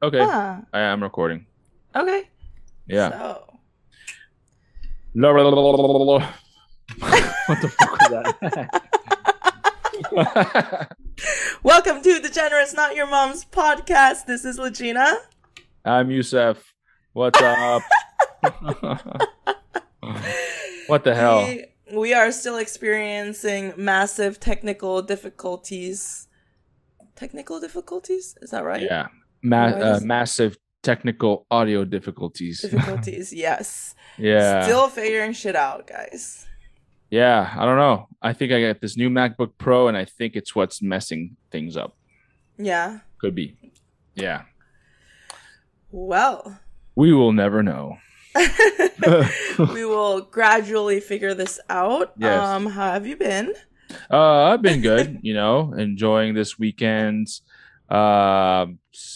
Okay. Ah, I am recording. okay. Yeah. So, what the fuck was that? welcome to Degenerates Not Your Mom's podcast. This is Legina. I'm Youssef. What's up? what the hell? We, we are still experiencing massive technical difficulties. Technical difficulties? Is that right? Yeah. Ma- uh, massive technical audio difficulties. Difficulties, yes. yeah. Still figuring shit out, guys. yeah. I don't know. I think I got this new MacBook Pro and I think it's what's messing things up. Yeah. Could be. Yeah. Well, We will never know. we will gradually figure this out. Yes. Um, how have you been? Uh, I've been good, you know, enjoying this weekend. Uh,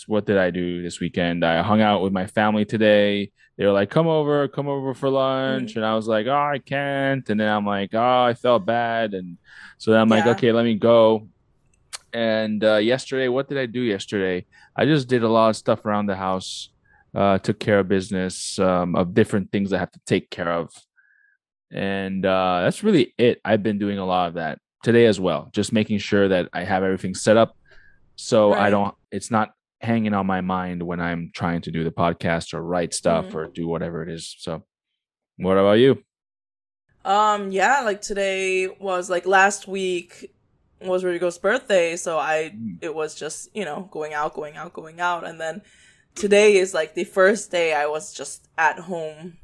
what did I do this weekend? I hung out with my family today. They were like, "Come over, come over for lunch," and I was like, "Oh, I can't." And then I'm like, "Oh, I felt bad," and so then I'm like, "Okay, let me go." And uh, yesterday, what did I do yesterday? I just did a lot of stuff around the house. Uh, took care of business um, of different things I have to take care of and uh, that's really it. I've been doing a lot of that today as well, just making sure that I have everything set up so I don't. It's not hanging on my mind when I'm trying to do the podcast or write stuff Mhm. or do whatever it is. So, what about you? Um, yeah, like today was like last week was Rodrigo's birthday, so I Mm. it was just, you know, going out, going out, going out, and then today is like the first day I was just at home,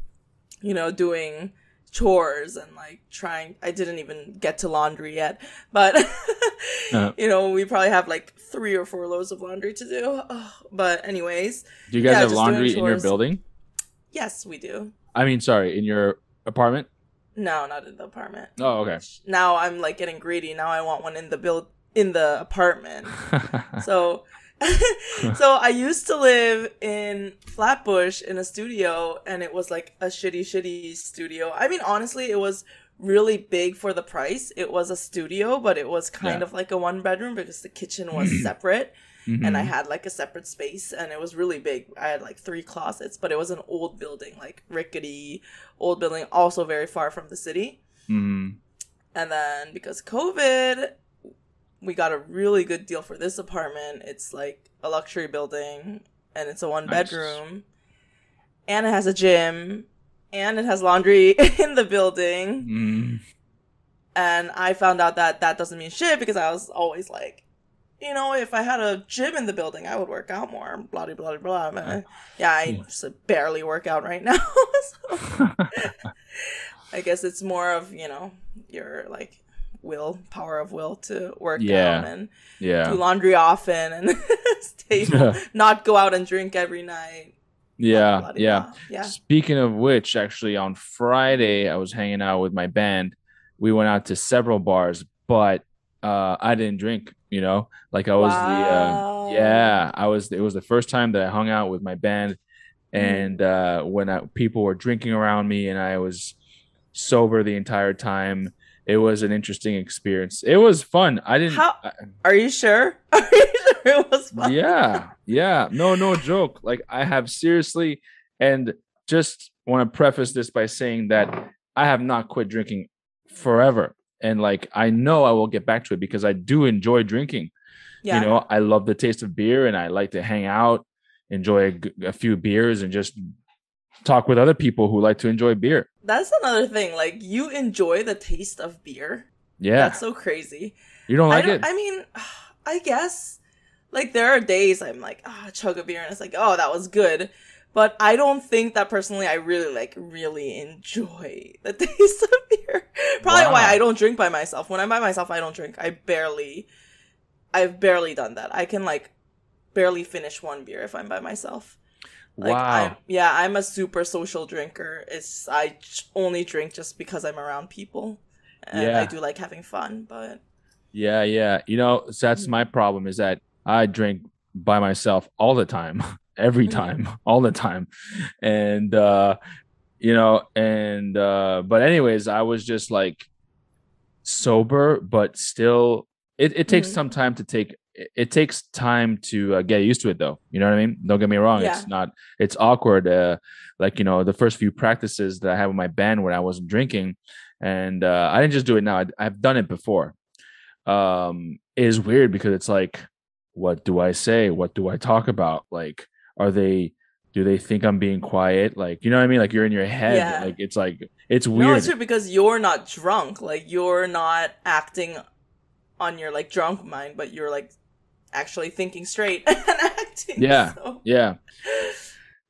you know, doing chores and like trying I didn't even get to laundry yet, but Uh. you know, we probably have like three or four loads of laundry to do. But anyways, Do you guys Yeah, have laundry in your building? yes, we do. I mean, sorry, in your apartment? No, not in the apartment. Oh, okay. now I'm like getting greedy. Now I want one in the build in the apartment. So so I used to live in Flatbush in a studio and it was like a shitty shitty studio. I mean honestly it was really big for the price. It was a studio, but it was kind Yeah. of like a one bedroom because the kitchen was separate Mhm. and I had like a separate space and it was really big. I had like three closets, but it was an old building, like rickety old building, also very far from the city. Mhm. And then because COVID, we got a really good deal for this apartment. It's like a luxury building and it's a one Nice. bedroom. And it has a gym and it has laundry in the building. Mhm. And I found out that that doesn't mean shit because I was always like, you know, if I had a gym in the building, I would work out more. Blah blah blah blah. blah. Yeah, I Yeah. just barely work out right now. so I guess it's more of you know your like will power of will to work Yeah. out and yeah. do laundry often and stay not go out and drink every night. Yeah. Blah, blah, Yeah. blah. yeah. Speaking of which, actually, on Friday I was hanging out with my band. We went out to several bars, but uh, I didn't drink. You know, like I was Wow. the uh, yeah, I was. It was the first time that I hung out with my band, Mm. and uh, when I, people were drinking around me, and I was sober the entire time. It was an interesting experience. It was fun. I didn't. How- Are you sure? Are you sure it was fun? yeah yeah no no joke like i have seriously and just want to preface this by saying that i have not quit drinking forever and like i know i will get back to it because i do enjoy drinking Yeah. you know i love the taste of beer and i like to hang out enjoy a few beers and just talk with other people who like to enjoy beer That's another thing. Like you enjoy the taste of beer. yeah That's so crazy. you don't like I it don't, I mean, I guess like there are days I'm like, ah, chug a beer, and it's like, oh, that was good. But I don't think that personally I really like really enjoy the taste of beer. Probably why I don't drink by myself. When I'm by myself, I don't drink. I barely, I've barely done that. I can like barely finish one beer if I'm by myself. Like, wow I'm, yeah, I'm a super social drinker. It's I only drink just because I'm around people, and Yeah. I do like having fun. But Yeah, yeah. You know, so that's Mm. my problem is that I drink by myself all the time, every Mhm. time, all the time. And uh you know, and uh but anyways, I was just like sober but still it it takes Mhm. some time to take it, it takes time to uh, get used to it though. You know what i mean? Don't get me wrong Yeah. it's not it's awkward uh like you know the first few practices that i had with my band when i wasn't drinking and uh i didn't just do it now I, i've done it before. Um it is weird because it's like what do i say? What do i talk about? Like are they do they think i'm being quiet? Like you know what i mean? Like you're in your head Yeah. like it's like it's No, weird. it's true because you're not drunk. Like you're not acting on your like drunk mind, but you're like actually thinking straight and acting. Yeah. so- yeah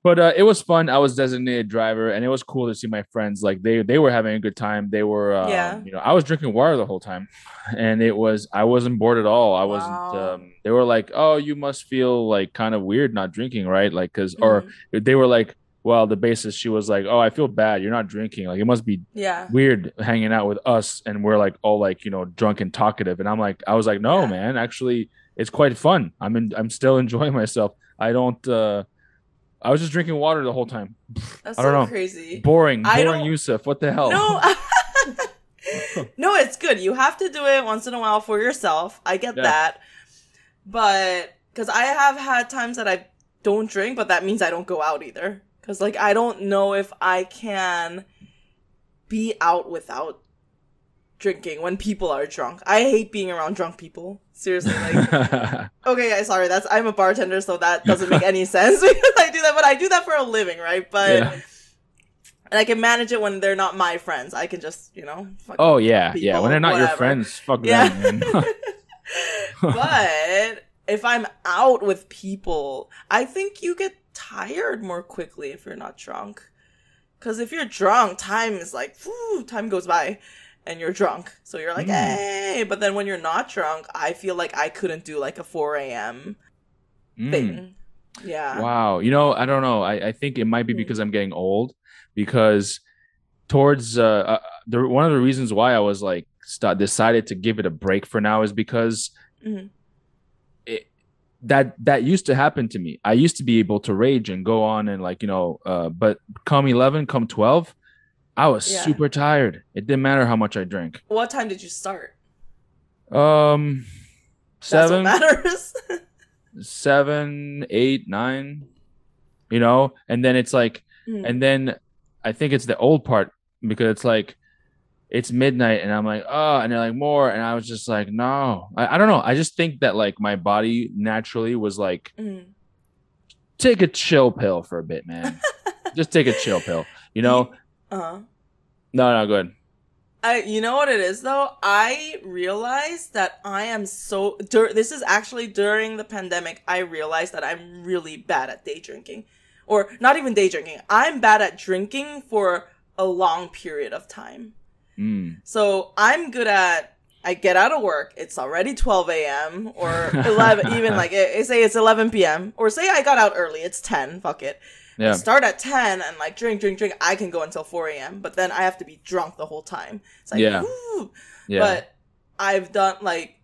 but uh, it was fun. I was designated driver, and it was cool to see my friends. Like they they were having a good time. They were, uh, Yeah. you know, I was drinking water the whole time, and it was I wasn't bored at all. I wasn't. Wow. Um, they were like, "Oh, you must feel like kind of weird not drinking, right?" Like, cause or Mhm. they were like, "Well, the basis." She was like, "Oh, I feel bad. You're not drinking. Like, it must be yeah. weird hanging out with us, and we're like all like you know drunk and talkative." And I'm like, I was like, "No, Yeah. man. Actually, it's quite fun. I'm in, I'm still enjoying myself. I don't." uh I was just drinking water the whole time. That's I so don't know. crazy. Boring, I boring don't- Youssef. What the hell? No. no, it's good. You have to do it once in a while for yourself. I get Yeah. that. But cuz I have had times that I don't drink, but that means I don't go out either. Cuz like I don't know if I can be out without drinking when people are drunk. I hate being around drunk people. Seriously, like Okay, I sorry. That's I'm a bartender, so that doesn't make any sense because I do that, but I do that for a living, right? But Yeah. and I can manage it when they're not my friends. I can just, you know. fuck- oh yeah, yeah. When they're not your friends, fuck yeah. them. But if I'm out with people, I think you get tired more quickly if you're not drunk. Because if you're drunk, time is like, whew, time goes by. And you're drunk, so you're like, Mm. hey. But then when you're not drunk, I feel like I couldn't do like a 4 a.m. Mm. thing. Yeah. Wow. You know, I don't know. I, I think it might be Mm. because I'm getting old. Because towards uh, uh the one of the reasons why I was like st- decided to give it a break for now is because Mhm. it that that used to happen to me. I used to be able to rage and go on and like you know, uh, but come eleven, come twelve, I was Yeah. super tired. It didn't matter how much I drank. What time did you start? Um, seven, matters. seven, eight, nine, you know, and then it's like, Mm. and then I think it's the old part because it's like, it's midnight and I'm like, oh, and they're like more, and I was just like, no, I, I don't know. I just think that like my body naturally was like, Mm. take a chill pill for a bit, man. just take a chill pill, you know? Uh-huh. No, no, good. I, you know what it is though? I realized that I am so, dur- this is actually during the pandemic, I realized that I'm really bad at day drinking. Or not even day drinking. I'm bad at drinking for a long period of time. Mm. So I'm good at, I get out of work, it's already 12 a.m. or 11, even like, eh, say it's 11 p.m. Or say I got out early, it's 10, fuck it. Yeah. start at 10 and like drink, drink, drink. I can go until 4 a.m., but then I have to be drunk the whole time. It's like, Yeah. woo. Yeah. But I've done like,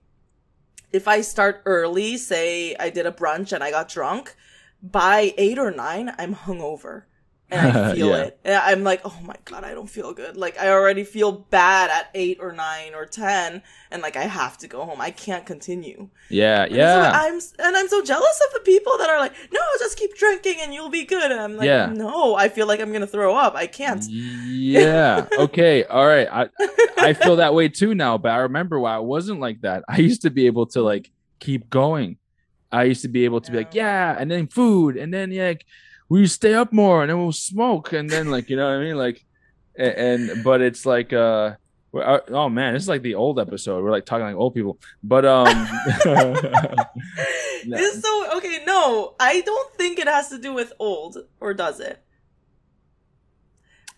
if I start early, say I did a brunch and I got drunk, by eight or nine, I'm hungover. And I feel Yeah. it. And I'm like, oh my god, I don't feel good. Like I already feel bad at eight or nine or ten, and like I have to go home. I can't continue. yeah. And Yeah. I'm and I'm so jealous of the people that are like, no, just keep drinking and you'll be good. And I'm like, Yeah. no, I feel like I'm gonna throw up. I can't. Yeah. Okay. All right. I I feel that way too now, but I remember why I wasn't like that. I used to be able to like keep going. I used to be able to be like, yeah, and then food, and then yeah, like, we stay up more, and then we'll smoke, and then like you know what I mean, like, a- and, but it's like uh. we're- uh, Oh man, this is like the old episode. We're like talking like old people, but um, No. It's so okay. No, I don't think it has to do with old, or does it?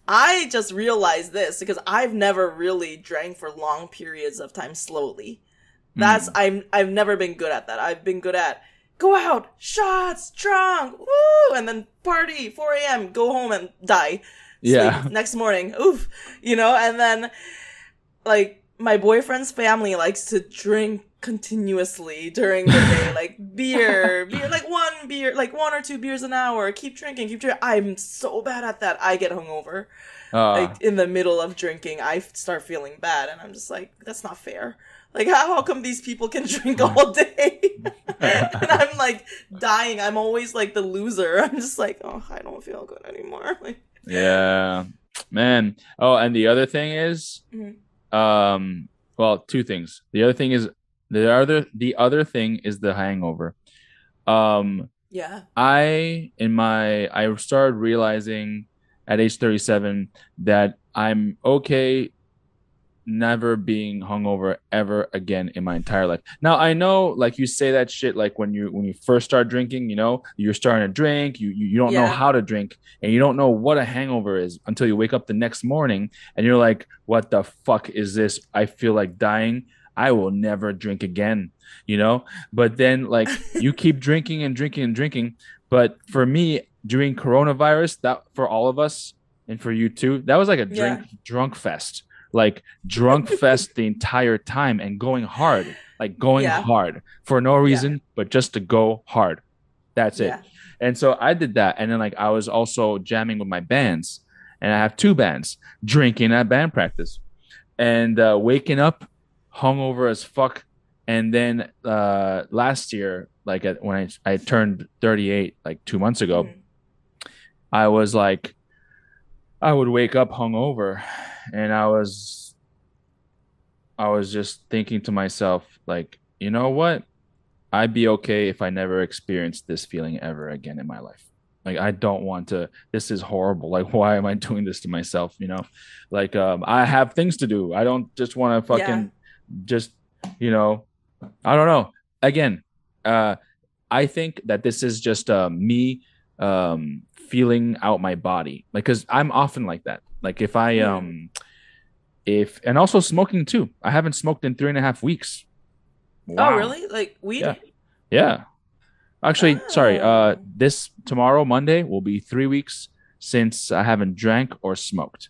I just realized this because I've never really drank for long periods of time slowly. That's I'm I've never been good at that. I've been good at go out, shots, drunk, woo, and then party, 4 a.m., go home and die. yeah, Sleep next morning, oof, you know, and then like my boyfriend's family likes to drink continuously during the day, like beer, beer, like one beer, like one or two beers an hour. Keep drinking, keep drinking. I'm so bad at that. I get hungover. uh, Like in the middle of drinking, I start feeling bad, and I'm just like, that's not fair. Like, how, how come these people can drink all day? and I'm like dying. I'm always like the loser. I'm just like, oh, I don't feel good anymore. Like, yeah, man. Oh, and the other thing is, Mhm. um, well, two things. The other thing is the other the other thing is the hangover. Um, yeah. I in my I started realizing at age 37 that I'm okay never being hungover ever again in my entire life. Now I know like you say that shit like when you when you first start drinking, you know, you're starting to drink, you you, you don't know how to drink and you don't know what a hangover is until you wake up the next morning and you're like what the fuck is this? I feel like dying. I will never drink again, you know? But then like you keep drinking and drinking and drinking, but for me during coronavirus, that for all of us and for you too, that was like a drink drunk fest. Like drunk fest the entire time and going hard, like going Yeah. hard for no reason, but just to go hard. That's it. Yeah. And so I did that. And then like I was also jamming with my bands. And I have two bands drinking at band practice and uh, waking up hungover as fuck. And then uh, last year, like at, when I, I turned 38, like two months ago, Mhm. I was like, I would wake up hungover, and I was, I was just thinking to myself, like, you know what? I'd be okay if I never experienced this feeling ever again in my life. Like, I don't want to. This is horrible. Like, why am I doing this to myself? You know, like, um, I have things to do. I don't just want to fucking, just, you know, I don't know. Again, uh, I think that this is just uh, me um feeling out my body like because i'm often like that like if i Mm. um if and also smoking too i haven't smoked in three and a half weeks Wow. Oh, really? Like weed? Yeah. yeah actually sorry uh Oh. this tomorrow monday will be three weeks since i haven't drank or smoked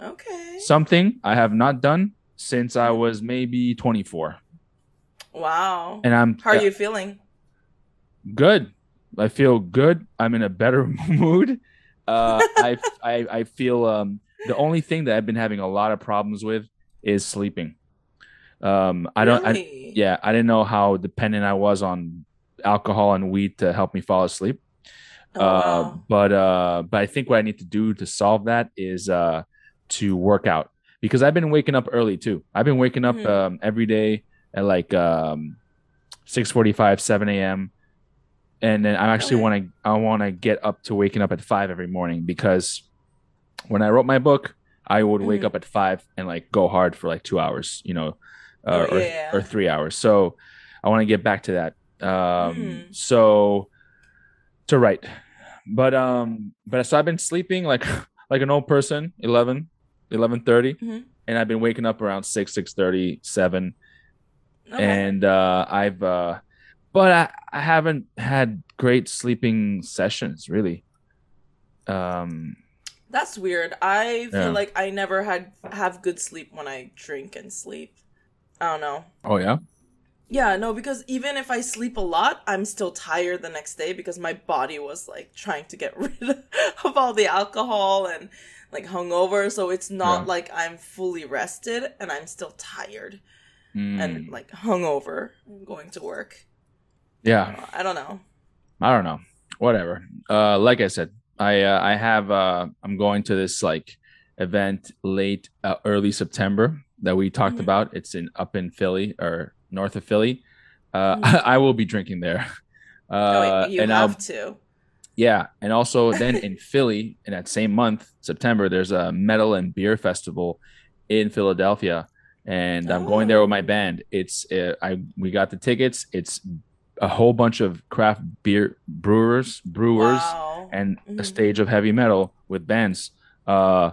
Okay. something i have not done since i was maybe 24 wow. and i'm How are you feeling? good i feel good. I'm in a better mood. Uh I, I i feel um the only thing that i've been having a lot of problems with is sleeping. Um i don't I, yeah i didn't know how dependent i was on alcohol and weed to help me fall asleep. Oh, uh wow. but uh but i think what i need to do to solve that is uh to work out because i've been waking up early too. I've been waking up Mhm. um every day at like um 6:45 7 a.m and then i actually want to i want to get up to waking up at 5 every morning because when i wrote my book i would wake Mhm. up at 5 and like go hard for like 2 hours you know uh, Oh, or, yeah. or 3 hours so i want to get back to that um Mhm. so to write but um but so i've been sleeping like like an old person 11 11:30 Mhm. and i've been waking up around 6 6:30 7 Okay. and uh i've uh but I, I haven't had great sleeping sessions really um That's weird. I feel Yeah. like I never had have good sleep when I drink and sleep. I don't know. oh yeah Yeah, no, because even if I sleep a lot, I'm still tired the next day because my body was like trying to get rid of all the alcohol and like hungover. So it's not Yeah. like I'm fully rested and I'm still tired Mm, and like hungover going to work. Yeah I don't know. I don't know. Whatever. Uh, like I said, I uh, I have uh, I'm going to this like event late uh, early September that we talked Mhm. about. It's in up in Philly or north of Philly. Uh, Mhm. I will be drinking there. oh, Uh, wait, you and have I'll to. yeah, and also then in Philly in that same month, September, there's a metal and beer festival in Philadelphia, and I'm going there with my Oh. band. It's uh, I we got the tickets. It's a whole bunch of craft beer brewers, brewers, Wow. and a Mhm. stage of heavy metal with bands. Uh,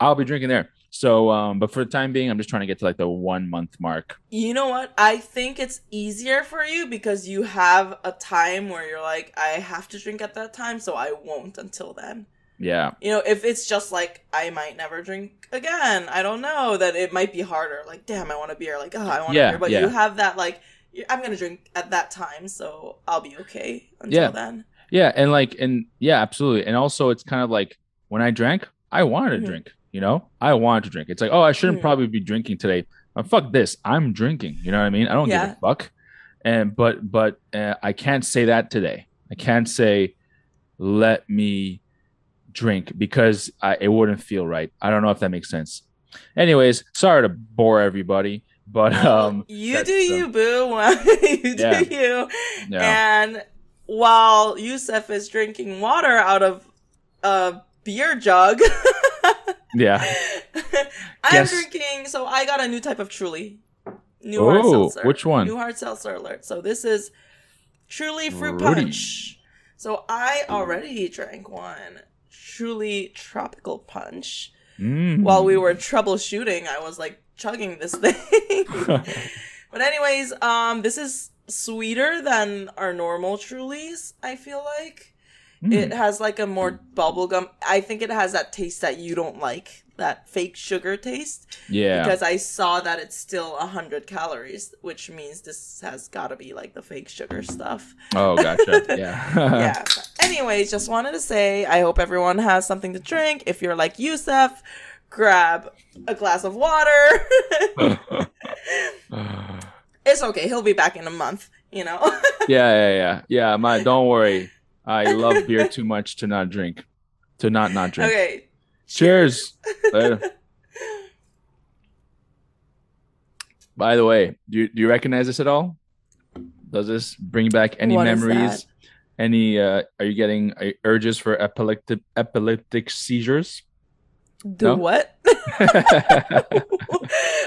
I'll be drinking there. So, um, but for the time being, I'm just trying to get to like the one month mark. You know what? I think it's easier for you because you have a time where you're like, I have to drink at that time, so I won't until then. Yeah, You know, if it's just like I might never drink again, I don't know, that it might be harder. Like, damn, I want a beer. Like, oh, I want Yeah, a beer. But yeah. you have that like, I'm gonna drink at that time, so I'll be okay until Yeah. then. yeah, and like, and yeah, absolutely. And also, it's kind of like when I drank, I wanted to Mhm. drink. You know, I wanted to drink. It's like, oh, I shouldn't Mhm. probably be drinking today, uh, fuck this. I'm drinking. You know what I mean? I don't Yeah. give a fuck. And but but uh, I can't say that today. I can't say let me drink because I, it wouldn't feel right. I don't know if that makes sense. Anyways, sorry to bore everybody, but um, you do you, boo. you do Yeah. you. yeah, And while Youssef is drinking water out of a beer jug, yeah. I'm Guess- drinking. So I got a new type of Truly. New hard Oh, seltzer. which one? New hard seltzer alert. So this is Truly Fruit Fruity. Punch. So I already drank one. Truly Tropical Punch. Mm. While we were troubleshooting, I was like chugging this thing. But anyways, um, this is sweeter than our normal Trulies. I feel like Mm. it has like a more bubblegum. I think it has that taste that you don't like, that fake sugar taste. yeah. Because I saw that it's still hundred calories, which means this has got to be like the fake sugar stuff. oh, gotcha. Yeah. yeah. Anyways, just wanted to say I hope everyone has something to drink. If you're like Youssef, grab a glass of water. it's okay. He'll be back in a month. You know. yeah, yeah, yeah, yeah. My, don't worry. I love beer too much to not drink, to not not drink. okay. Cheers. Later. By the way, do you, do you recognize this at all? Does this bring back any What memories? Any? Uh, are you getting uh, urges for epileptic epileptic seizures? Do No? what?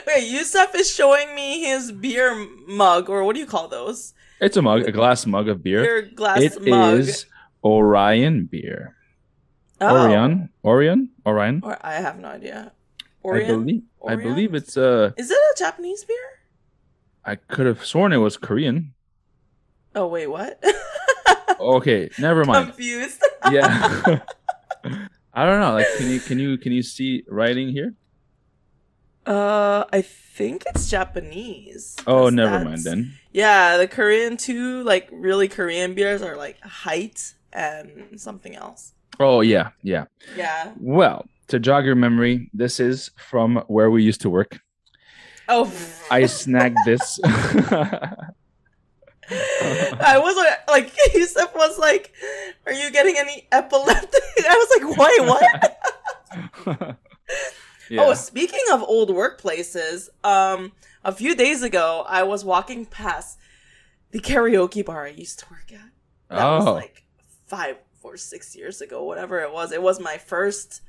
Wait, Youssef is showing me his beer mug, or what do you call those? it's a mug, a glass mug of beer. Your glass It mug. is Orion beer. Oh. Orion, Orion, Orion. Or I have no idea. I Orion? I believe it's a. Is it a Japanese beer? I could have sworn it was Korean. Oh wait, what? Okay, never mind. Confused. yeah. I don't know. Like, can you can you can you see writing here? Uh, I think it's Japanese. Oh, never mind then. Yeah, the Korean two, like really Korean beers, are like Hite and something else. Oh yeah, yeah. Yeah. Well, to jog your memory, this is from where we used to work. Oh, I snagged this. I was like, like Youssef was like, "Are you getting any epileptic?" I was like, "Wait, what?" yeah. Oh, speaking of old workplaces, um, a few days ago, I was walking past the karaoke bar I used to work at. That was Oh. like five or six years ago, whatever it was. It was my first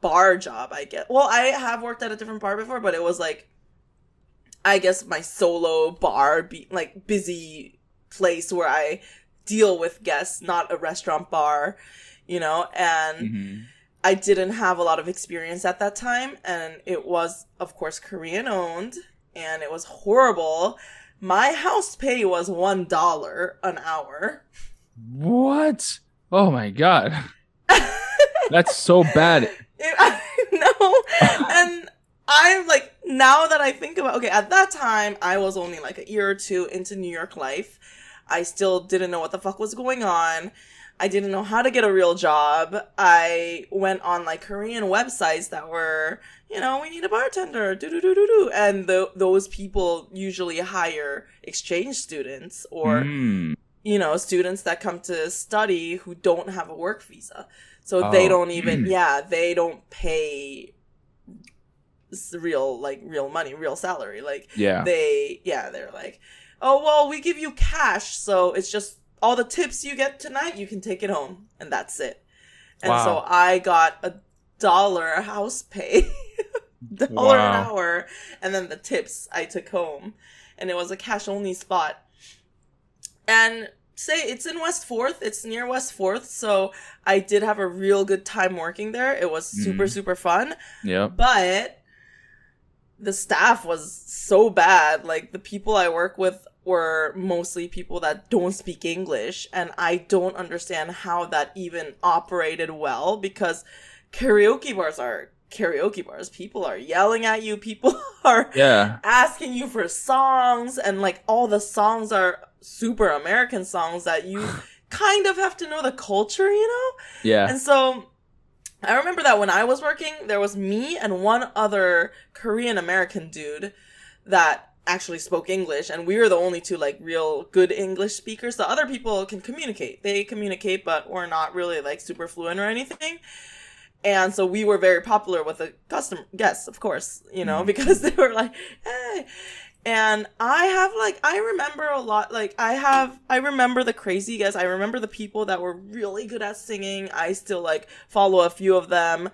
bar job, I guess. Well, I have worked at a different bar before, but it was like, I guess my solo bar, be, like busy place where I deal with guests, not a restaurant bar, you know, and. Mhm. I didn't have a lot of experience at that time, and it was, of course, Korean owned, and it was horrible. My house pay was one dollar an hour. What? Oh my god. That's so bad. It- I know, and I'm like, now that I think about, okay, at that time I was only like a year or two into New York life. I still didn't know what the fuck was going on. I didn't know how to get a real job. I went on like Korean websites that were, you know, we need a bartender, do do do do do, and th- those people usually hire exchange students or Mm. you know, students that come to study who don't have a work visa. So they Oh. don't even, yeah, they don't pay real, like, real money, real salary. Like, Yeah. they, yeah, they're like, oh, well, we give you cash. So it's just all the tips you get tonight, you can take it home. And that's it. And so I got a dollar house pay, dollar an hour, and then the tips I took home. And it was a cash only spot. And say it's in West Fourth, it's near West Fourth, so I did have a real good time working there. It was super, Mhm. super fun. Yeah. But the staff was so bad. Like the people I work with were mostly people that don't speak English, and I don't understand how that even operated well because karaoke bars are karaoke bars. People are yelling at you, people are Yeah. asking you for songs, and like all the songs are super American songs that you kind of have to know the culture, you know? Yeah. And so I remember that when I was working, there was me and one other Korean American dude that actually spoke English, and we were the only two like real good English speakers. The other people can communicate. They communicate, but we're not really like super fluent or anything. And so we were very popular with the customer guests, of course, you know, mm-hmm. because they were like, hey. And I have like I remember a lot like I have I remember the crazy guys. I remember the people that were really good at singing. I still like follow a few of them.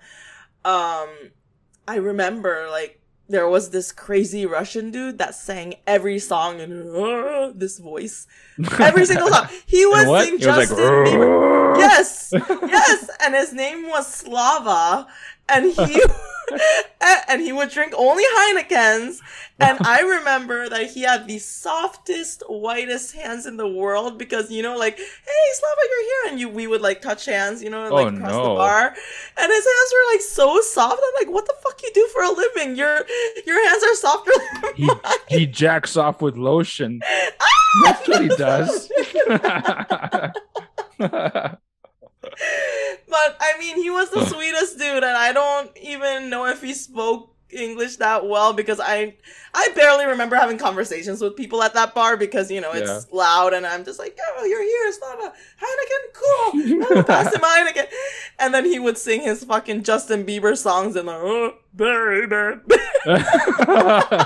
Um I remember like there was this crazy Russian dude that sang every song in uh, this voice. Every single song. He was sing Justin like, Bieber. Yes. Yes. And his name was Slava. And he and he would drink only Heinekens. And I remember that he had the softest, whitest hands in the world because you know, like, hey, Slava, you're here, and you we would like touch hands, you know, like oh, across no. the bar, and his hands were like so soft. I'm like, what the fuck you do for a living? Your your hands are softer than he, mine. He jacks off with lotion. Ah! That's what he does. But I mean, he was the sweetest dude, and I don't even know if he spoke English that well because I I barely remember having conversations with people at that bar because you know it's yeah. loud and I'm just like, oh, you're here, it's not a Heineken, cool, pass him Heineken, and then he would sing his fucking Justin Bieber songs and like, oh, uh, baby.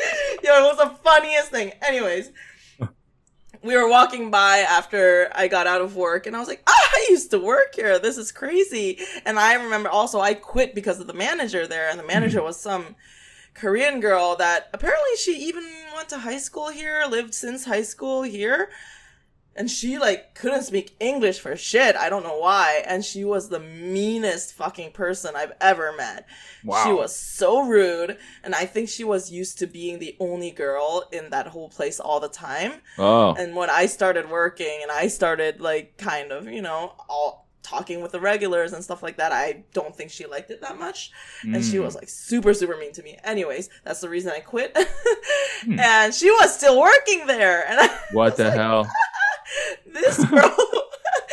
Yo, it was the funniest thing. Anyways, we were walking by after I got out of work and I was like, ah, I used to work here. This is crazy. And I remember also I quit because of the manager there and the manager mm-hmm. was some Korean girl that apparently she even went to high school here, lived since high school here and she like couldn't speak English for shit. I don't know why. And she was the meanest fucking person I've ever met. Wow. She was so rude, and I think she was used to being the only girl in that whole place all the time. Oh. And when I started working and I started like kind of, you know, all talking with the regulars and stuff like that, I don't think she liked it that much. Mm. And she was like super, super mean to me. Anyways, that's the reason I quit. hmm. And she was still working there. And I what the like, hell? this girl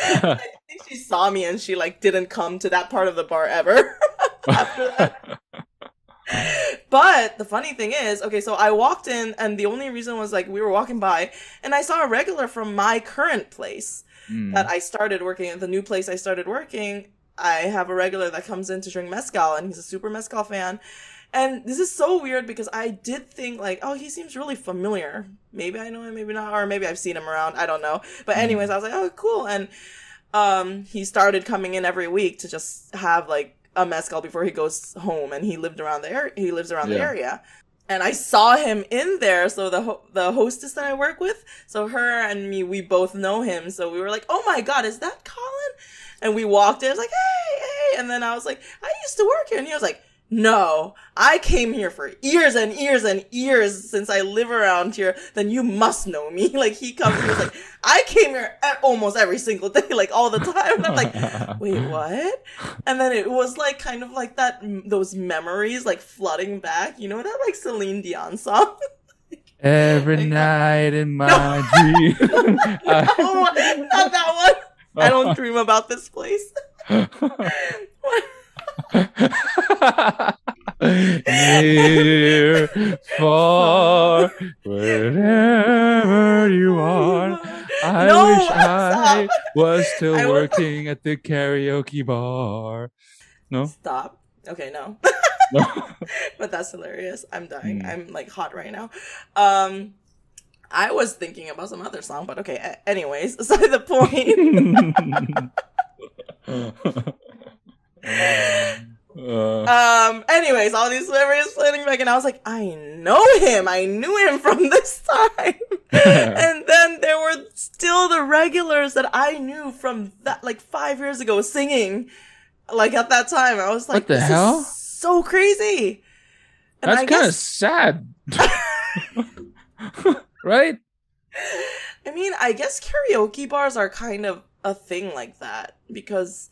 I think she saw me and she like didn't come to that part of the bar ever after that. but the funny thing is, okay, so I walked in and the only reason was like we were walking by and I saw a regular from my current place mm. that I started working at the new place I started working. I have a regular that comes in to drink mezcal and he's a super mezcal fan. And this is so weird because I did think like, oh, he seems really familiar. Maybe I know him, maybe not, or maybe I've seen him around. I don't know. But hmm. anyways, I was like, oh, cool. And um, he started coming in every week to just have like a mezcal before he goes home, and he lived around there. He lives around yeah. the area. And I saw him in there. So the ho- the hostess that I work with, so her and me, we both know him. So we were like, "Oh my god, is that Colin?" And we walked in. I was like, "Hey, hey!" And then I was like, "I used to work here," and he was like, no, I came here for years and years and years since I live around here. Then you must know me. Like he comes, he was like, I came here almost every single day, like all the time. And I'm like, wait, what? And then it was like kind of like that, those memories like flooding back. You know that like Celine Dion song? Every like, night in my no. dream. no, not that one. I don't dream about this place. Near, far, wherever you are. I no, wish I was still I working at the karaoke bar. No? Stop. Okay, no. no. but that's hilarious. I'm dying. Mm. I'm like hot right now. Um I was thinking about some other song, but okay. Anyways, aside the point. Um. Anyways, all these memories floating back, and I was like, I know him. I knew him from this time. and then there were still the regulars that I knew from that, like five years ago, singing. Like at that time, I was like, "What the hell? so crazy." And That's kind of sad, right? I mean, I guess karaoke bars are kind of a thing like that because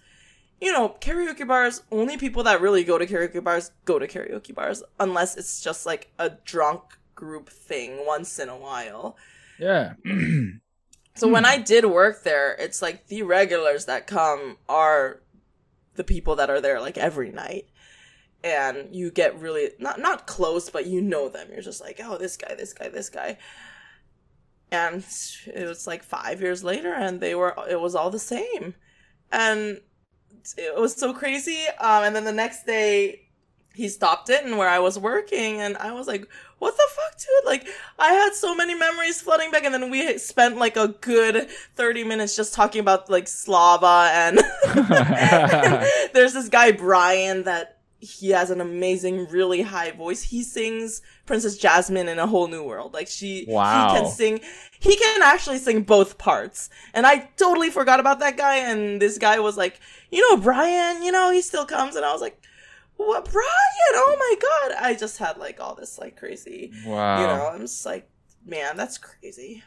you know, karaoke bars, only people that really go to karaoke bars go to karaoke bars, unless it's just like a drunk group thing once in a while. Yeah. so when I did work there, it's like the regulars that come are the people that are there like every night and you get really not not close but you know them you're just like oh this guy this guy this guy and it was like 5 years later and they were it was all the same and it was so crazy um and then the next day he stopped it and where I was working and I was like, what the fuck, dude? Like, I had so many memories flooding back and then we spent like a good 30 minutes just talking about like Slava and there's this guy, Brian, that he has an amazing, really high voice. He sings Princess Jasmine in a whole new world. Like she, Wow. he can sing, he can actually sing both parts. And I totally forgot about that guy. And this guy was like, you know, Brian, you know, he still comes. And I was like, what, Brian? Oh my God. I just had like all this like crazy, wow. you know, I'm just like, man, that's crazy.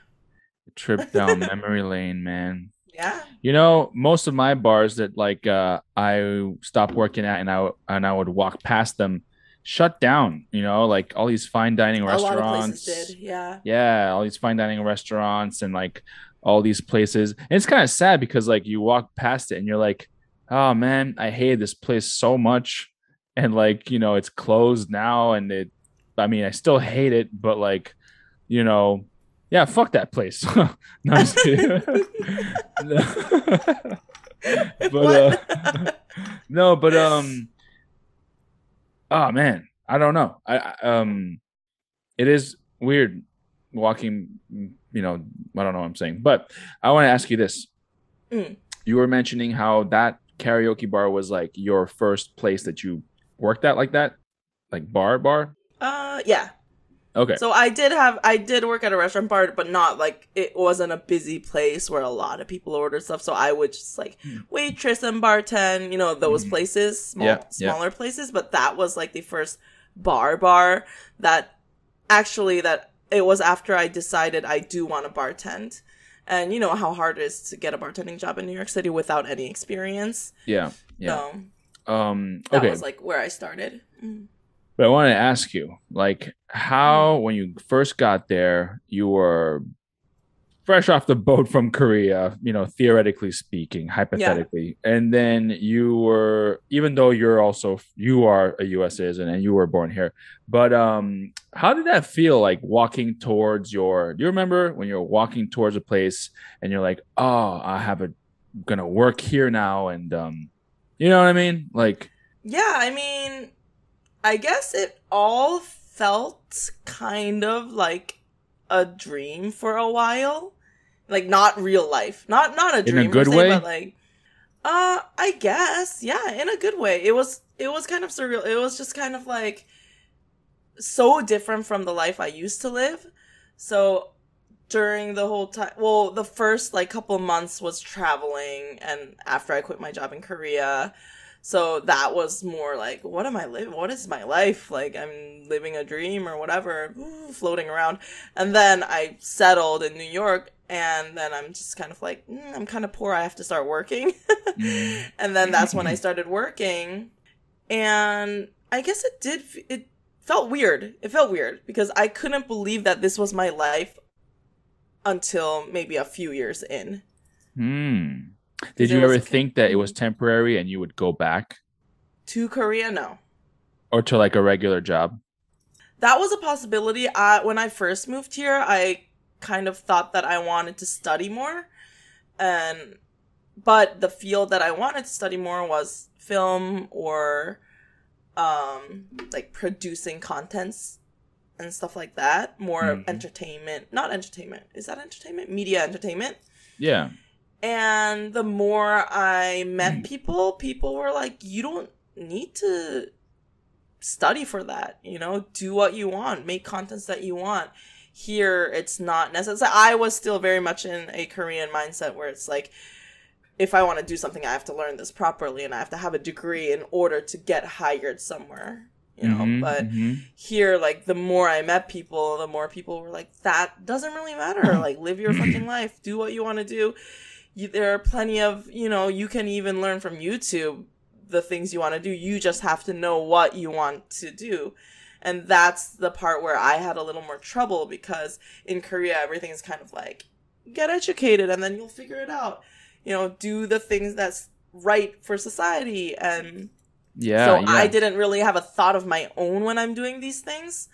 Trip down memory lane, man. Yeah. You know, most of my bars that like uh I stopped working at and I and I would walk past them shut down, you know, like all these fine dining A lot of restaurants. did. Yeah. Yeah, all these fine dining restaurants and like all these places. And it's kind of sad because like you walk past it and you're like, "Oh man, I hate this place so much." And like, you know, it's closed now and it I mean, I still hate it, but like, you know, yeah, fuck that place. no, I'm just kidding. but uh, no, but um, oh man, I don't know. I, I um, it is weird walking. You know, I don't know what I'm saying, but I want to ask you this. Mm. You were mentioning how that karaoke bar was like your first place that you worked at, like that, like bar bar. uh, yeah. Okay. So I did have I did work at a restaurant bar, but not like it wasn't a busy place where a lot of people order stuff. So I would just like Hmm. waitress and bartend, you know, those Mhm. places, small Yeah, yeah. smaller places. But that was like the first bar bar that actually that it was after I decided I do want to bartend. And you know how hard it is to get a bartending job in New York City without any experience. yeah. Yeah. So Um. that Okay. was like where I started. Mm. But I wanted to ask you, like, how when you first got there, you were fresh off the boat from Korea, you know, theoretically speaking, hypothetically, and then you were, even though you're also you are a U.S. citizen and you were born here, but um, how did that feel like walking towards your? Do you remember when you're walking towards a place and you're like, oh, I have a gonna work here now, and um, you know what I mean, like. Yeah, I mean, I guess it all felt kind of like a dream for a while. Like not real life. Not not a In a dream good way? but like uh I guess. Yeah, in a good way. It was it was kind of surreal. It was just kind of like so different from the life I used to live. So during the whole time well the first like couple months was traveling and after i quit my job in korea so that was more like what am i living what is my life? Like i'm living a dream or whatever floating around. And then i settled in new york and then i'm just kind of like mm, i'm kind of poor i have to start working. Mm, and then that's when i started working. And i guess it did it felt weird. It felt weird because i couldn't believe that this was my life until maybe a few years in. Hmm. Did you ever a- think that it was temporary and you would go back? To korea no. Or to like a regular job? that was a possibility. I, when i first moved here i kind of thought that i wanted to study more. And but the field that i wanted to study more was film or um like producing contents and stuff like that. More Mhm. entertainment not entertainment. Is that entertainment? Media entertainment. Yeah. And the more I met people, people were like, you don't need to study for that. You know, do what you want, make contents that you want. Here, it's not necessary. I was still very much in a Korean mindset where it's like, if I want to do something, I have to learn this properly and I have to have a degree in order to get hired somewhere. You know, Mhm, but mhm. here like the more i met people the more people were like that doesn't really matter like live your fucking life do what you want to do you, there are plenty of you know you can even learn from youtube the things you want to do you just have to know what you want to do and that's the part where i had a little more trouble because in korea everything is kind of like get educated and then you'll figure it out you know do the things that's right for society and yeah so yeah. I didn't really have a thought of my own when I'm doing these things.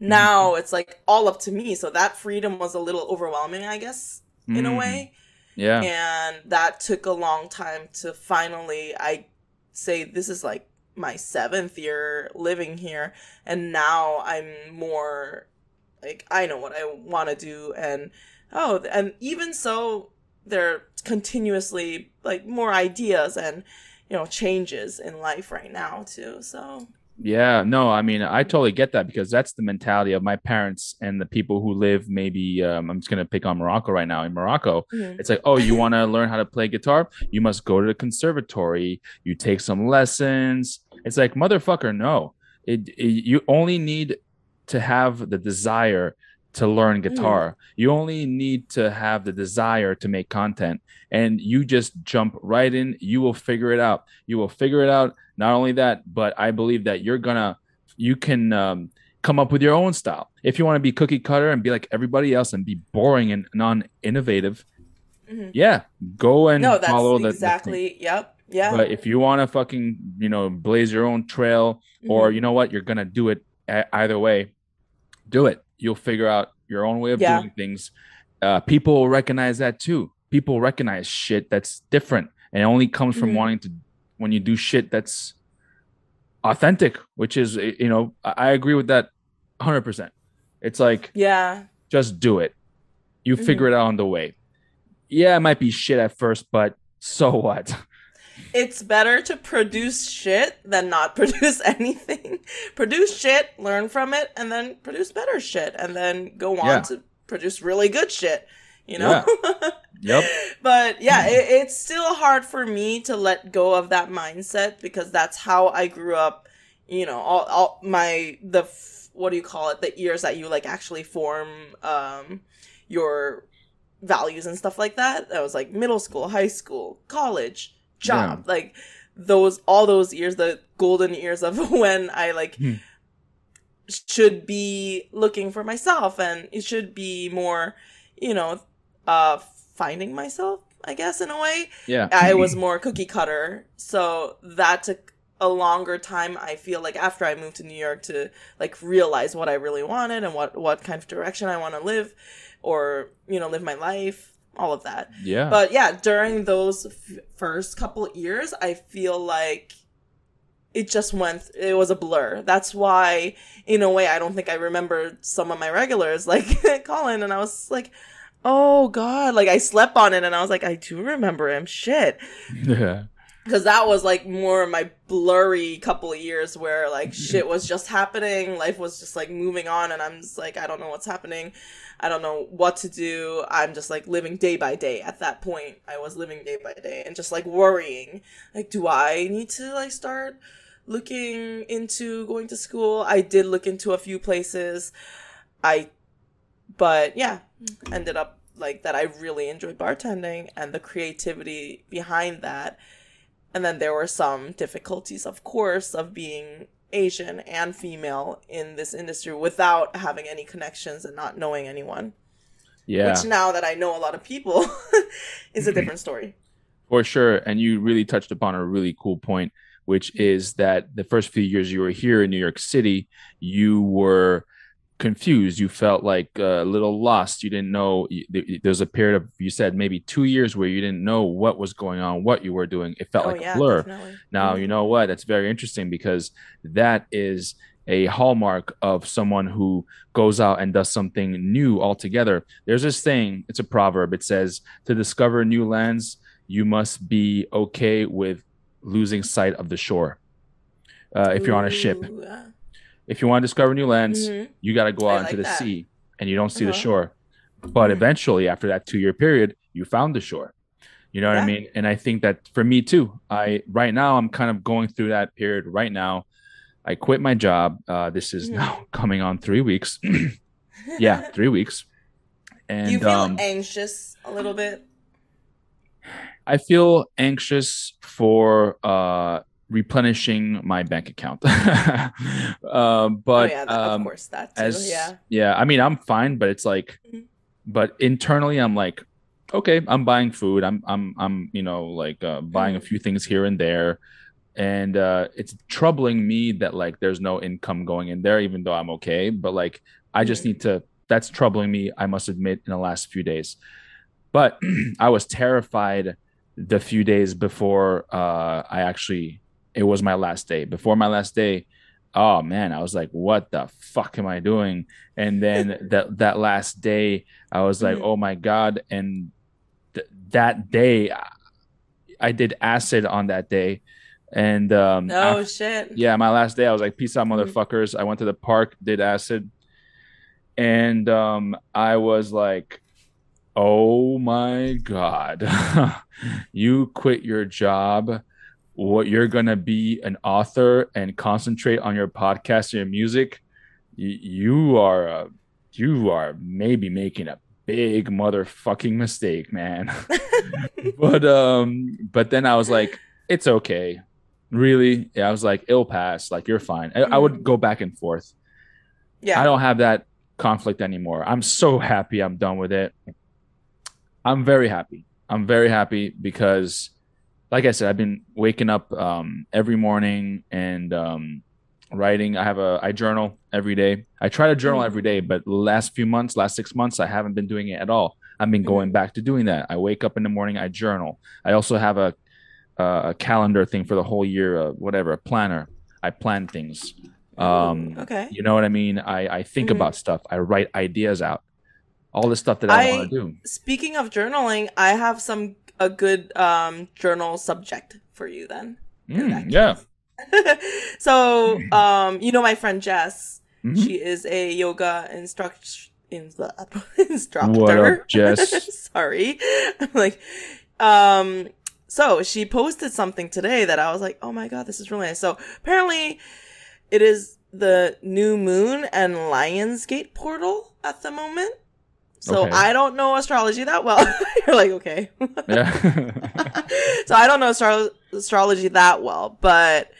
Now it's like all up to me. So that freedom was a little overwhelming, I guess, in a Mm. way. Yeah And that took a long time to finally, I say, this is like my seventh year living here. And now I'm more like, I know what I want to do. And oh, and even so, there are continuously like more ideas and, you know, changes in life right now, too. So, Yeah, no, I mean, I totally get that because that's the mentality of my parents and the people who live maybe um, I'm just gonna pick on Morocco right now. In Morocco, mhm. it's like, oh, you want to learn how to play guitar? You must go to the conservatory. You take some lessons. It's like, motherfucker, no. It, it you only need to have the desire to learn guitar. You only need to have the desire to make content and you just jump right in. You will figure it out. You will figure it out. Not only that, but I believe that you're gonna, you can um, come up with your own style. If you want to be cookie cutter and be like everybody else and be boring and non-innovative, Mhm. yeah, go and no, that's follow the- the exactly, yep, yeah. But if you want to fucking, you know, blaze your own trail, or Mhm. you know what, you're gonna do it either way, do it. You'll figure out your own way of Yeah. doing things. Uh, people will recognize that too. People recognize shit that's different, and it only comes from Mhm. wanting to when you do shit that's authentic, which is, eh, you know, I agree with that 100. percent It's like yeah, just do it. You Mhm. figure it out on the way. Yeah, it might be shit at first, but so what? it's better to produce shit than not produce anything. produce shit, learn from it, and then produce better shit, and then go on Yeah. to produce really good shit. You know. Yeah. Yep. But yeah, it, it's still hard for me to let go of that mindset because that's how I grew up. You know, all, all my the f- what do you call it? The years that you like actually form um your values and stuff like that. That was like middle school, high school, college, job, like those all those years, the golden years of when I like Hmm. should be looking for myself and it should be more, you know, uh finding myself, I guess in a way. Yeah. I was more cookie cutter. So that took a longer time I feel like after I moved to New York to like realize what I really wanted and what what kind of direction I want to live or you know live my life all of that. Yeah. But yeah, during those f- first couple years, I feel like it just went, it was a blur. That's why, in a way, I don't think I remember some of my regulars, like Colin, and I was like, oh God, like I slept on it and I was like, I do remember him. Shit. yeah. Because that was like more of my blurry couple of years where like shit was just happening, life was just like moving on, and I'm just like, I don't know what's happening. I don't know what to do. I'm just like living day by day. At that point, I was living day by day and just like worrying. Like, do I need to like start looking into going to school? I did look into a few places. I, but yeah, ended up like that. I really enjoyed bartending and the creativity behind that. And then there were some difficulties, of course, of being Asian and female in this industry without having any connections and not knowing anyone. Yeah. Which now that I know a lot of people is a different story. For sure. And you really touched upon a really cool point, which is that the first few years you were here in New York City, you were confused. You felt like a little lost. You didn't know. There's a period of, you said maybe two years where you didn't know what was going on, what you were doing. It felt oh like yeah, a blur. definitely. Now, you know what? That's very interesting because that is a hallmark of someone who goes out and does something new altogether. There's this thing, it's a proverb. It says, To discover new lands, you must be okay with losing sight of the shore. Uh, if you're on a ship, yeah. If you want to discover new lands, Mhm. you got to go out like into the that. sea and you don't see the Uh-huh. shore. But Mhm. eventually, after that two year period, you found the shore. You know what I mean? And I think that for me too, I right now I'm kind of going through that period right now. I quit my job. Uh, this is Mhm. now coming on three weeks. yeah, three weeks. And you feel um, anxious a little bit? I feel anxious for uh, replenishing my bank account. um, but oh yeah, that, um, of course that too. as yeah. yeah i mean i'm fine but it's like Mhm. but internally i'm like okay, I'm buying food. I'm I'm I'm you know like uh, buying a Mm. few things here and there, and uh, it's troubling me that like there's no income going in there, even though I'm okay. But like I just Mm. need to. That's troubling me. I must admit in the last few days. But I was terrified the few days before uh, I actually it was my last day. Before my last day, oh man, I was like, what the fuck am I doing? And then that that last day, I was like, Mhm. oh my god. And th- that day, I, I did acid on that day, and um, Oh shit. yeah, my last day, I was like, peace out, Mhm. motherfuckers. I went to the park, did acid, and um, I was like, oh my god, you quit your job. What you're gonna be an author and concentrate on your podcast and your music. Y- you are a, you are maybe making a big motherfucking mistake, man. but um, but then I was like, it's okay. Really, yeah, I was like, it'll pass. Like you're fine. I, I would go back and forth. yeah. I don't have that conflict anymore. I'm so happy I'm done with it. I'm very happy. I'm very happy because, like I said, I've been waking up um, every morning and um, writing. I have a I journal every day. I try to journal every day, but last few months, last six months, I haven't been doing it at all. I've been going back to doing that. I wake up in the morning, I journal. I also have a a, a calendar thing for the whole year, uh, whatever, a planner. I plan things. Um, okay. you know what I mean? I, I think Mhm. about stuff. I write ideas out. All the stuff that I, I- want to do. Speaking of journaling, I have some a good um journal subject for you then. Mm, yeah. so, um, you know my friend Jess. Mhm. She is a yoga instruct in the instructor. What up, Jess? Sorry. I'm like, um, so she posted something today that I was like, oh my god, this is really nice. So apparently, it is the new moon and Lionsgate portal at the moment. So Okay. I don't know astrology that well. You're like, okay. Yeah. so I don't know astro- astrology that well, but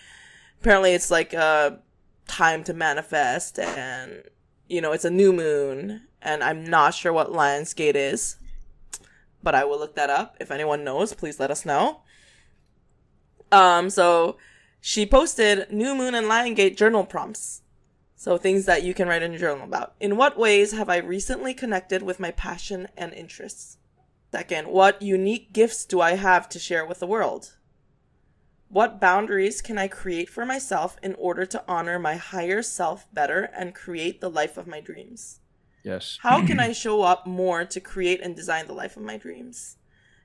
apparently it's like a time to manifest, and you know it's a new moon, and I'm not sure what Lionsgate is, but I will look that up. If anyone knows, please let us know. Um, so she posted new moon and Lionsgate journal prompts. So things that you can write in your journal about. In what ways have I recently connected with my passion and interests? Second, what unique gifts do I have to share with the world? What boundaries can I create for myself in order to honor my higher self better and create the life of my dreams? yes. How can I show up more to create and design the life of my dreams?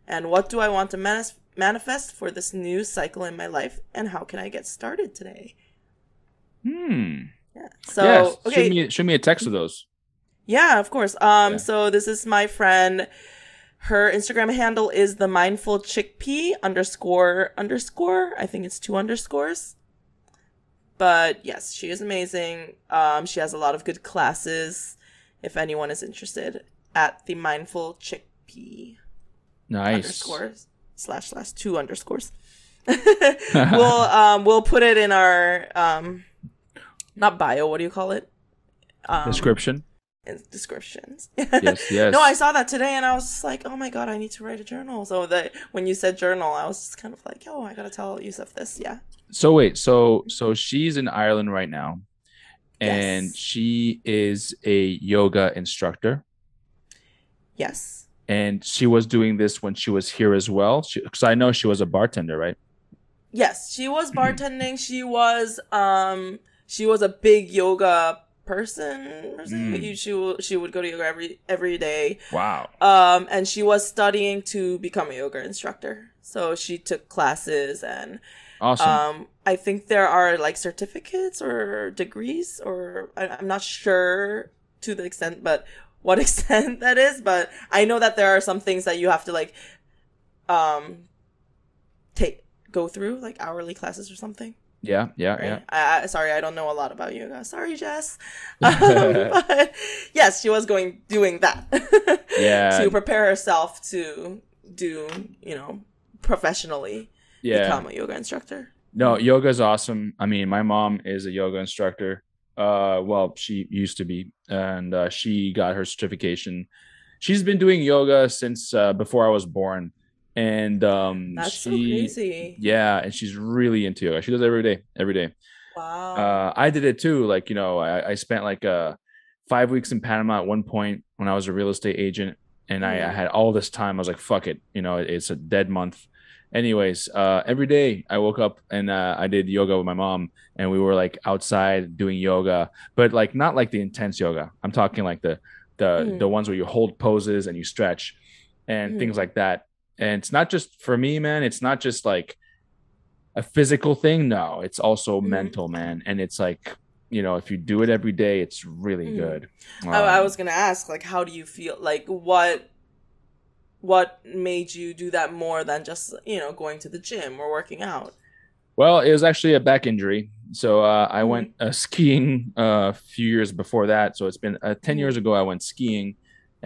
And what do I want to manis- manifest for this new cycle in my life? And how can I get started today? Hmm. Yeah. So, yes. okay. Shoot me, shoot me a text of those. Yeah, of course. Um, Yeah. so this is my friend. Her Instagram handle is the mindful chickpea underscore underscore. I think it's two underscores. But yes, she is amazing. Um, she has a lot of good classes. If anyone is interested, at the mindful chickpea Nice. underscores slash slash two underscores. we'll um we'll put it in our um not bio. What do you call it? Um, Description. descriptions. Yes. Yes. No, I saw that today and I was just like, oh my god, I need to write a journal. So that when you said journal, I was just kind of like, oh, I gotta tell Youssef this. Yeah. So wait. So so she's in Ireland right now, and Yes. she is a yoga instructor. Yes. And she was doing this when she was here as well. Because I know she was a bartender, right? Yes. She was bartending. She was um she was a big yoga person. person. Mm. She she would go to yoga every every day. Wow. Um and she was studying to become a yoga instructor. So she took classes and Awesome. Um, I think there are like certificates or degrees, or I, I'm not sure to the extent, but what extent that is. But I know that there are some things that you have to like, um, take go through like hourly classes or something. Yeah. Yeah. Right? Yeah. I, sorry, I don't know a lot about yoga. Sorry, Jess. Um, but yes, she was going doing that. Yeah. to prepare herself to do, you know, professionally Yeah. become a yoga instructor. No, yoga is awesome. I mean, my mom is a yoga instructor. Uh, well, she used to be, and uh, she got her certification she's been doing yoga since uh, before I was born, and um, That's she, so crazy. Yeah, and she's really into yoga. She does it every day, every day. Wow. Uh, I did it too. Like you know, I, I spent like uh five weeks in Panama at one point when I was a real estate agent, and I, I Mhm. had all this time. I was like, fuck it, you know, it's a dead month. Anyways, uh, every day I woke up and uh, I did yoga with my mom, and we were like outside doing yoga, but like not like the intense yoga. I'm talking like the the Mhm. the ones where you hold poses and you stretch and Mhm. things like that. And it's not just for me, man. It's not just like a physical thing. No, it's also Mhm. mental, man. And it's like you know, if you do it every day, it's really Mhm. good. I, I Um, was gonna ask, like, how do you feel? Like, what, what made you do that more than just you know going to the gym or working out? Well, it was actually a back injury. So uh, I Mhm. went uh, skiing uh, a few years before that. So it's been uh, 10 Mhm. years ago, I went skiing,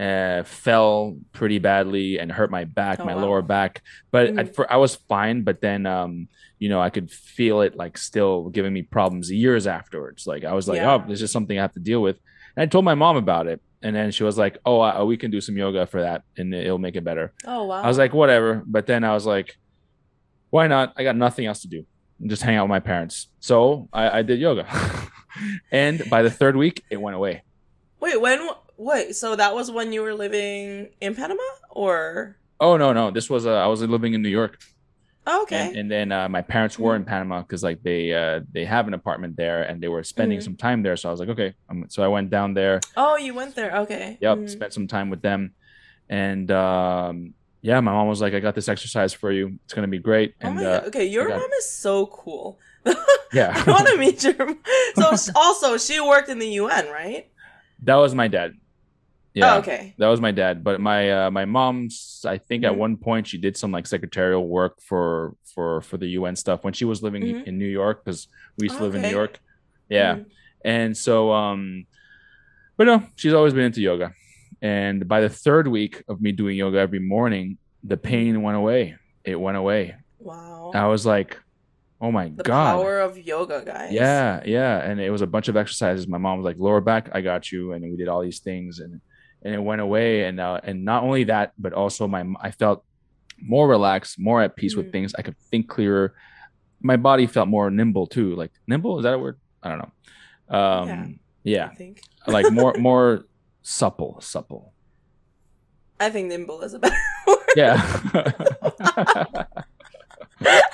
uh, fell pretty badly and hurt my back, Oh, my wow. lower back. But Mhm. at, for, I was fine. But then, um, you know, I could feel it like still giving me problems years afterwards. Like I was like, Yeah. oh, this is something I have to deal with. And I told my mom about it. And then she was like, oh, uh, we can do some yoga for that and it'll make it better. Oh wow. I was like, whatever. But then I was like, why not? I got nothing else to do. Just hang out with my parents. So I, I did yoga. and by the third week, it went away. wait, when? Wait, so that was when you were living in Panama, or? Oh no, no. This was uh, I was living in New York. Oh, okay. And, and then uh, my parents were in Panama because like they uh, they have an apartment there and they were spending Mhm. some time there. So I was like, okay. Um, so I went down there. oh, you went there. Okay. Yep, Mhm. spent some time with them. And um, yeah, my mom was like, I got this exercise for you. It's gonna be great. Oh And my uh, god. Okay, your got- mom is so cool. yeah, I want to meet your. So also, she worked in the UN, right? that was my dad. Yeah. Oh, okay. That was my dad, but my uh, my mom's. I think at Mhm. one point she did some like secretarial work for for for the UN stuff when she was living Mhm. in New York because we used to live in New York. Yeah, Mhm. and so um, but no, she's always been into yoga, and by the third week of me doing yoga every morning, the pain went away. It went away. Wow. I was like, oh my the god. power of yoga, guys. Yeah, yeah, and it was a bunch of exercises. My mom was like, "Lower back, I got you," and we did all these things, and and it went away. And uh, and not only that, but also my I felt more relaxed, more at peace with Mhm. things. I could think clearer. My body felt more nimble too. Like nimble is that a word? I don't know. Um, Yeah. yeah, I think. like more more supple, supple. I think nimble is a better word. Yeah.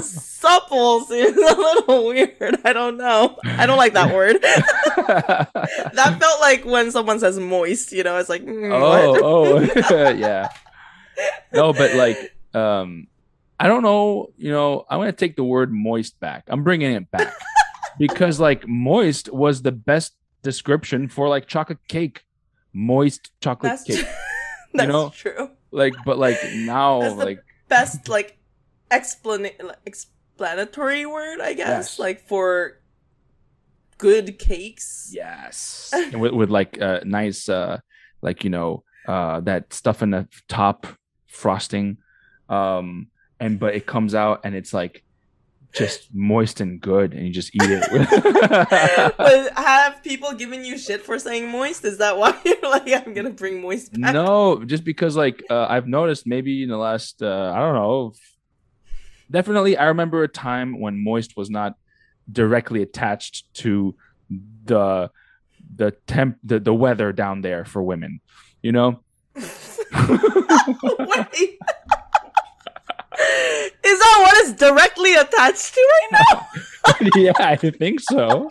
Supple seems a little weird. I don't know. I don't like that word. that felt like when someone says moist, you know, it's like, mm, oh, oh, yeah. No, but like, um, I don't know. You know, I'm gonna take the word moist back. I'm bringing it back because like moist was the best description for like chocolate cake, moist chocolate That's, cake. That's know? true. Like, but like now, That's the- like, Best, like, explana- explanatory word, I guess, Yes. like for good cakes. yes, with with like uh, nice, uh, like you know, uh, that stuff in the top frosting, um, and but it comes out and it's like just moist and good, and you just eat it. but have people given you shit for saying moist? Is that why you're like, I'm gonna bring moist back? no, just because like uh, I've noticed maybe in the last uh, I don't know, definitely I remember a time when moist was not directly attached to the the temp the, the weather down there for women, you know. Is that what is directly attached to right now? yeah, I think so.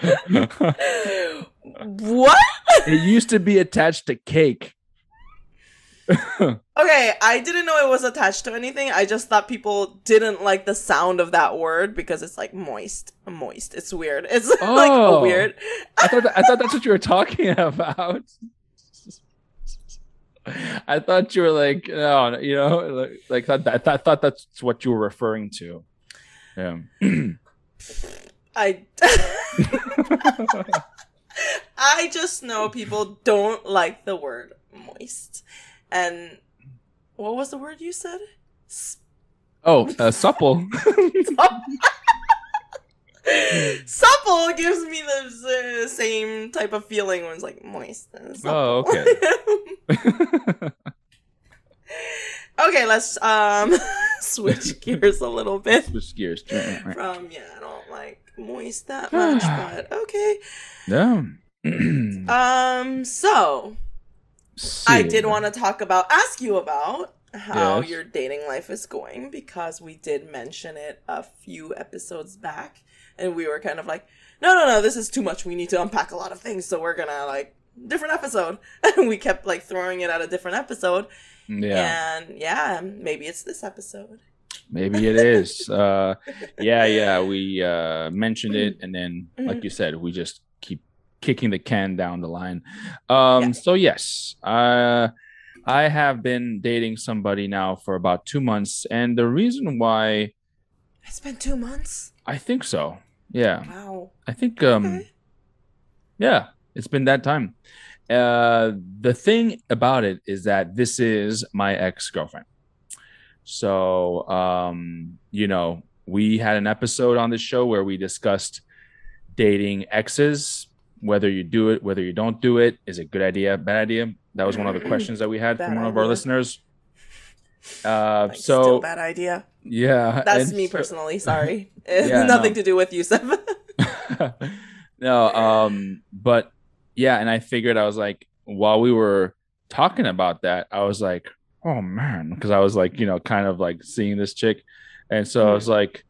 what? it used to be attached to cake. Okay, I didn't know it was attached to anything. I just thought people didn't like the sound of that word because it's like moist. Moist. It's weird. It's like Oh. a weird. I thought I thought that's what you were talking about. I thought you were like, no, you know, like, like I, thought, I thought that's what you were referring to. Yeah. I I just know people don't like the word moist. And what was the word you said? S- oh, uh, supple. supple gives me the uh, same type of feeling when it's like moist. Oh, okay. okay, let's um switch gears a little bit. Switch gears. From yeah, I don't like moist that much, but okay. Yeah. um. So I did want to talk about, ask you about how Yes. your dating life is going because we did mention it a few episodes back, and we were kind of like, no, no, no, this is too much. We need to unpack a lot of things, so we're gonna like different episode, and we kept like throwing it at a different episode, Yeah. and yeah, maybe it's this episode. Maybe it is. uh, yeah, yeah. We uh, mentioned it, and then, like Mhm. you said, we just keep kicking the can down the line. Um, Yeah. So yes, uh, I have been dating somebody now for about two months, and the reason why It's been two months. I think so, yeah, Wow. I think, um, Okay. yeah, it's been that time. Uh, the thing about it is that this is my ex girlfriend. So, um, you know, we had an episode on the show where we discussed dating exes, whether you do it, whether you don't do it. Is it a good idea, bad idea? That was one of the questions that we had Bad from one of our listeners. Uh, Like, so still bad idea. yeah, That's me so- personally. Sorry, Yeah, nothing no. to do with you, Seth. no, um, but yeah, and I figured I was like, while we were talking about that, I was like, oh man, because I was like, you know, kind of like seeing this chick, and so I was like,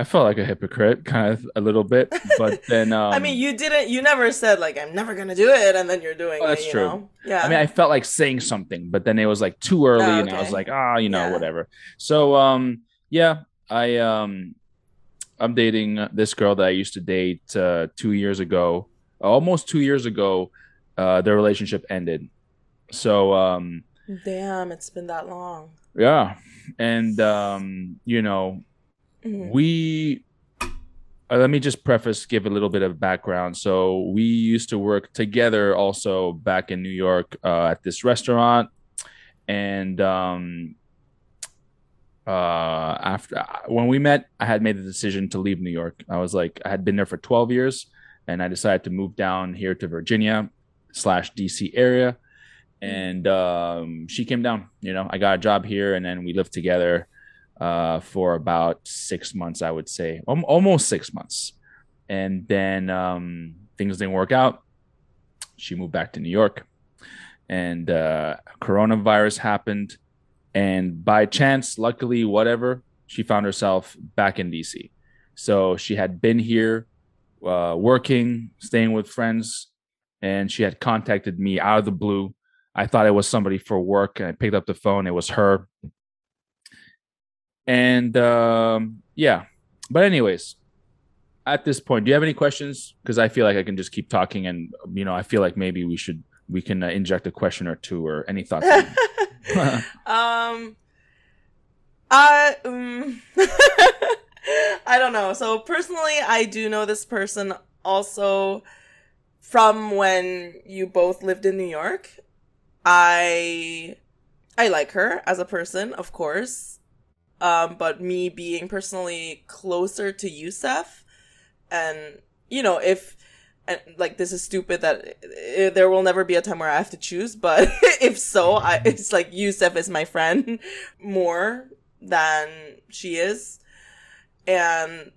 I felt like a hypocrite, kind of a little bit, but then, um, I mean, you didn't. You never said like I'm never gonna do it, and then you're doing Oh, that's it. You true. know? Yeah. I mean, I felt like saying something, but then it was like too early, Oh, and I was like, ah, you know, Yeah. whatever. So, um, yeah, I um, I'm dating this girl that I used to date uh, two years ago, almost two years ago. Uh, their relationship ended. So, um, Damn, it's been that long. yeah, and um, you know, Mhm. we uh, let me just preface give a little bit of background. So we used to work together also back in new york uh, at this restaurant. And um uh after when we met i had made the decision to leave new york. I was like i had been there for 12 years and i decided to move down here to virginia slash dc area. And um she came down you know i got a job here and then we lived together uh, for about six months, I would say, Al- almost six months. And then um, things didn't work out. She moved back to New York, and uh, coronavirus happened. And by chance, luckily, whatever, she found herself back in DC. So she had been here, uh, working, staying with friends, and she had contacted me out of the blue. I thought it was somebody for work, and I picked up the phone. It was her and um, yeah but anyways at this point do you have any questions because i feel like i can just keep talking and you know i feel like maybe we should we can uh, inject a question or two or any thoughts um, I um, I don't know. So personally, I do know this person also from when you both lived in New York. I I like her as a person, of course. Um, but me being personally closer to Youssef, and you know, if and like this is stupid that uh, there will never be a time where I have to choose, but if so, I it's like Youssef is my friend more than she is, and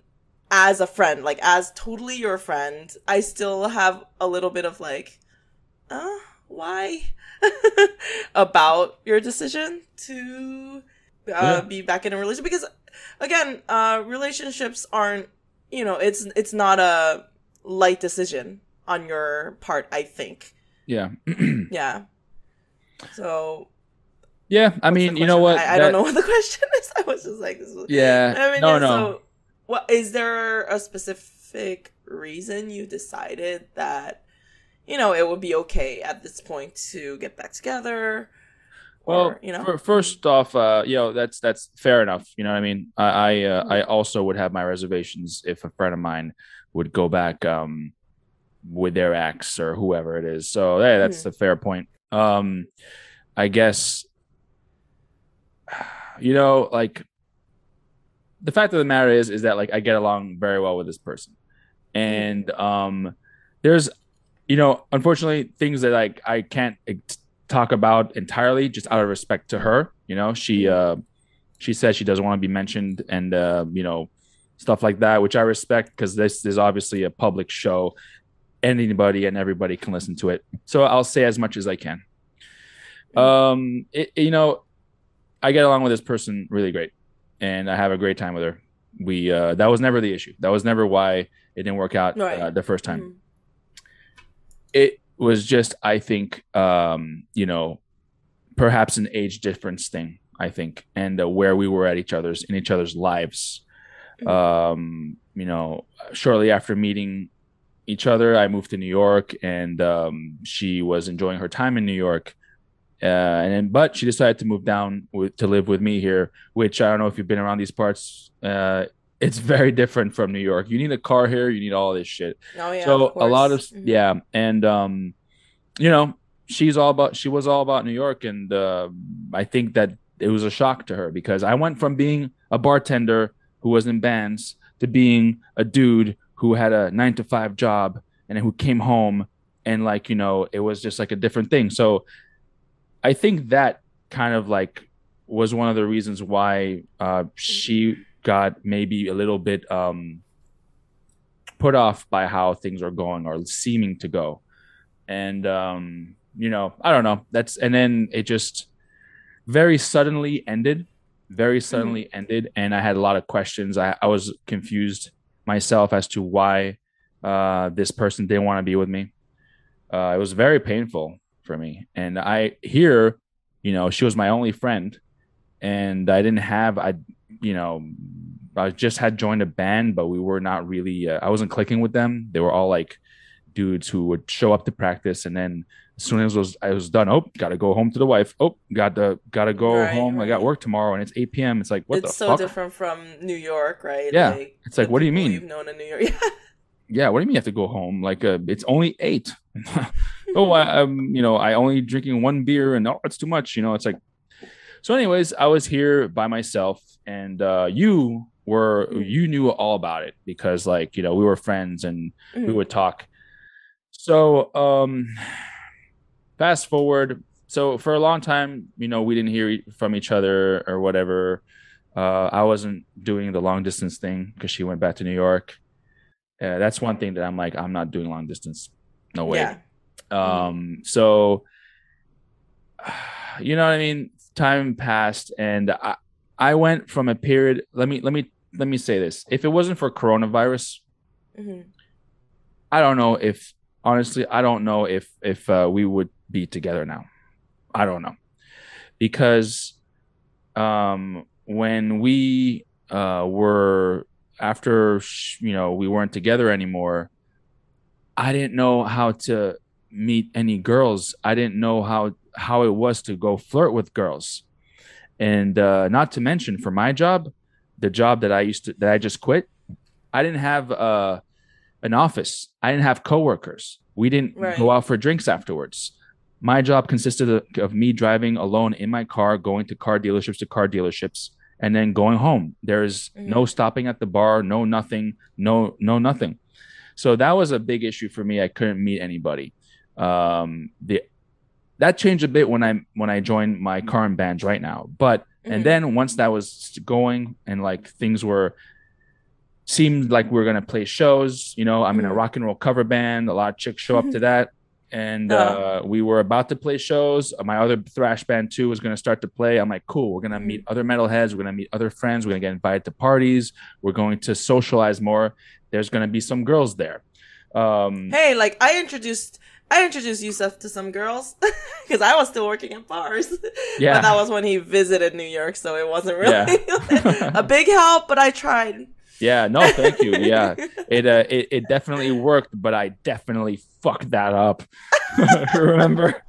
as a friend, like as totally your friend, I still have a little bit of like, uh, why about your decision to uh, Yeah. be back in a relationship because again, uh, relationships aren't you know it's it's not a light decision on your part. I think, yeah yeah. So yeah i mean you know what I, I That- don't know what the question is. I was just like, this is, yeah I mean, no yeah, no So, what is there a specific reason you decided that you know it would be okay at this point to get back together? Well Or, you know, fir- first off uh you know that's that's fair enough. You know what i mean? I I, uh, I also would have my reservations if a friend of mine would go back um with their ex or whoever it is. So hey that's a fair point. Um i guess you know like the fact of the matter is is that like I get along very well with this person, and um, there's you know unfortunately things that like I can't talk about entirely just out of respect to her. You know, she uh, she says she doesn't want to be mentioned, and uh, you know stuff like that, which I respect because this is obviously a public show. Anybody and everybody can listen to it. So I'll say as much as I can. Um, it, you know, I get along with this person really great, and I have a great time with her. We uh, that was never the issue. That was never why it didn't work out Right. uh, the first time. Mhm. It was just, I think, um, you know, perhaps an age difference thing. I think, and uh, where we were at each other's in each other's lives. Mhm. Um, you know, shortly after meeting each other, I moved to New York, and um, she was enjoying her time in New York. Uh, and then, but she decided to move down with, to live with me here, which I don't know if you've been around these parts. Uh, it's very different from New York. You need a car here. You need all this shit. Oh yeah. so a lot of. Mhm. yeah, and um, you know, she's all about. She was all about New York, and uh, I think that it was a shock to her because I went from being a bartender who was in bands to being a dude who had a nine to five job and who came home and like you know it was just like a different thing. So I think that kind of like was one of the reasons why uh, she got maybe a little bit um, put off by how things are going or seeming to go. And um, you know, I don't know. That's and then it just very suddenly ended. Very suddenly ended, and I had a lot of questions. I, I was confused myself as to why uh, this person didn't want to be with me. Uh, it was very painful for me, and I here, you know, she was my only friend, and I didn't have I, you know, I just had joined a band, but we were not really. Uh, I wasn't clicking with them. They were all like dudes who would show up to practice, and then as soon as was I was done, oh, gotta go home to the wife. Oh, got to gotta go Right, home. I got work tomorrow, and it's eight p.m. It's like what it's the so fuck? different from New York, right? Yeah. It's like, what do you mean? You've known in New York. Yeah. yeah what do you mean you have to go home like uh, it's only eight oh I, i'm you know i only drinking one beer and oh it's too much you know it's like so anyways i was here by myself and uh you were Mhm. you knew all about it because like you know we were friends and we Mhm. would talk. So um fast forward. So for a long time you know we didn't hear from each other or whatever. Uh i wasn't doing the long distance thing because she went back to new york. Uh, that's one thing that i'm like i'm not doing long distance. No way. Yeah. um so you know what i mean time passed and i i went from a period let me let me let me say this if it wasn't for coronavirus Mhm. I don't know if honestly, I don't know if if uh, we would be together now. I don't know because um, when we uh, were after you know we weren't together anymore, I didn't know how to meet any girls. I didn't know how how it was to go flirt with girls, and uh, not to mention for my job, the job that I used to that I just quit, I didn't have uh an office. I didn't have coworkers. We didn't Right. go out for drinks afterwards. My job consisted of, of me driving alone in my car, going to car dealerships to car dealerships, and then going home. There's no stopping at the bar, no nothing, no no nothing. So that was a big issue for me. I couldn't meet anybody. Um, the that changed a bit when I when I joined my current bands right now. But and Mhm. then once that was going and like things were seemed like we were gonna play shows, you know, I'm in a Mhm. rock and roll cover band. A lot of chicks show up to that. And Uh-huh. uh, we were about to play shows. My other thrash band too was going to start to play. I'm like, cool. We're going to Mhm. meet other metalheads. We're going to meet other friends. We're going to get invited to parties. We're going to socialize more. There's going to be some girls there. Um, Hey, like I introduced I introduced Youssef to some girls because I was still working at bars. Yeah. but that was when he visited New York, so it wasn't really Yeah. a big help. But I tried. yeah. No, thank you. Yeah. it uh it, it definitely worked but i definitely fucked that up remember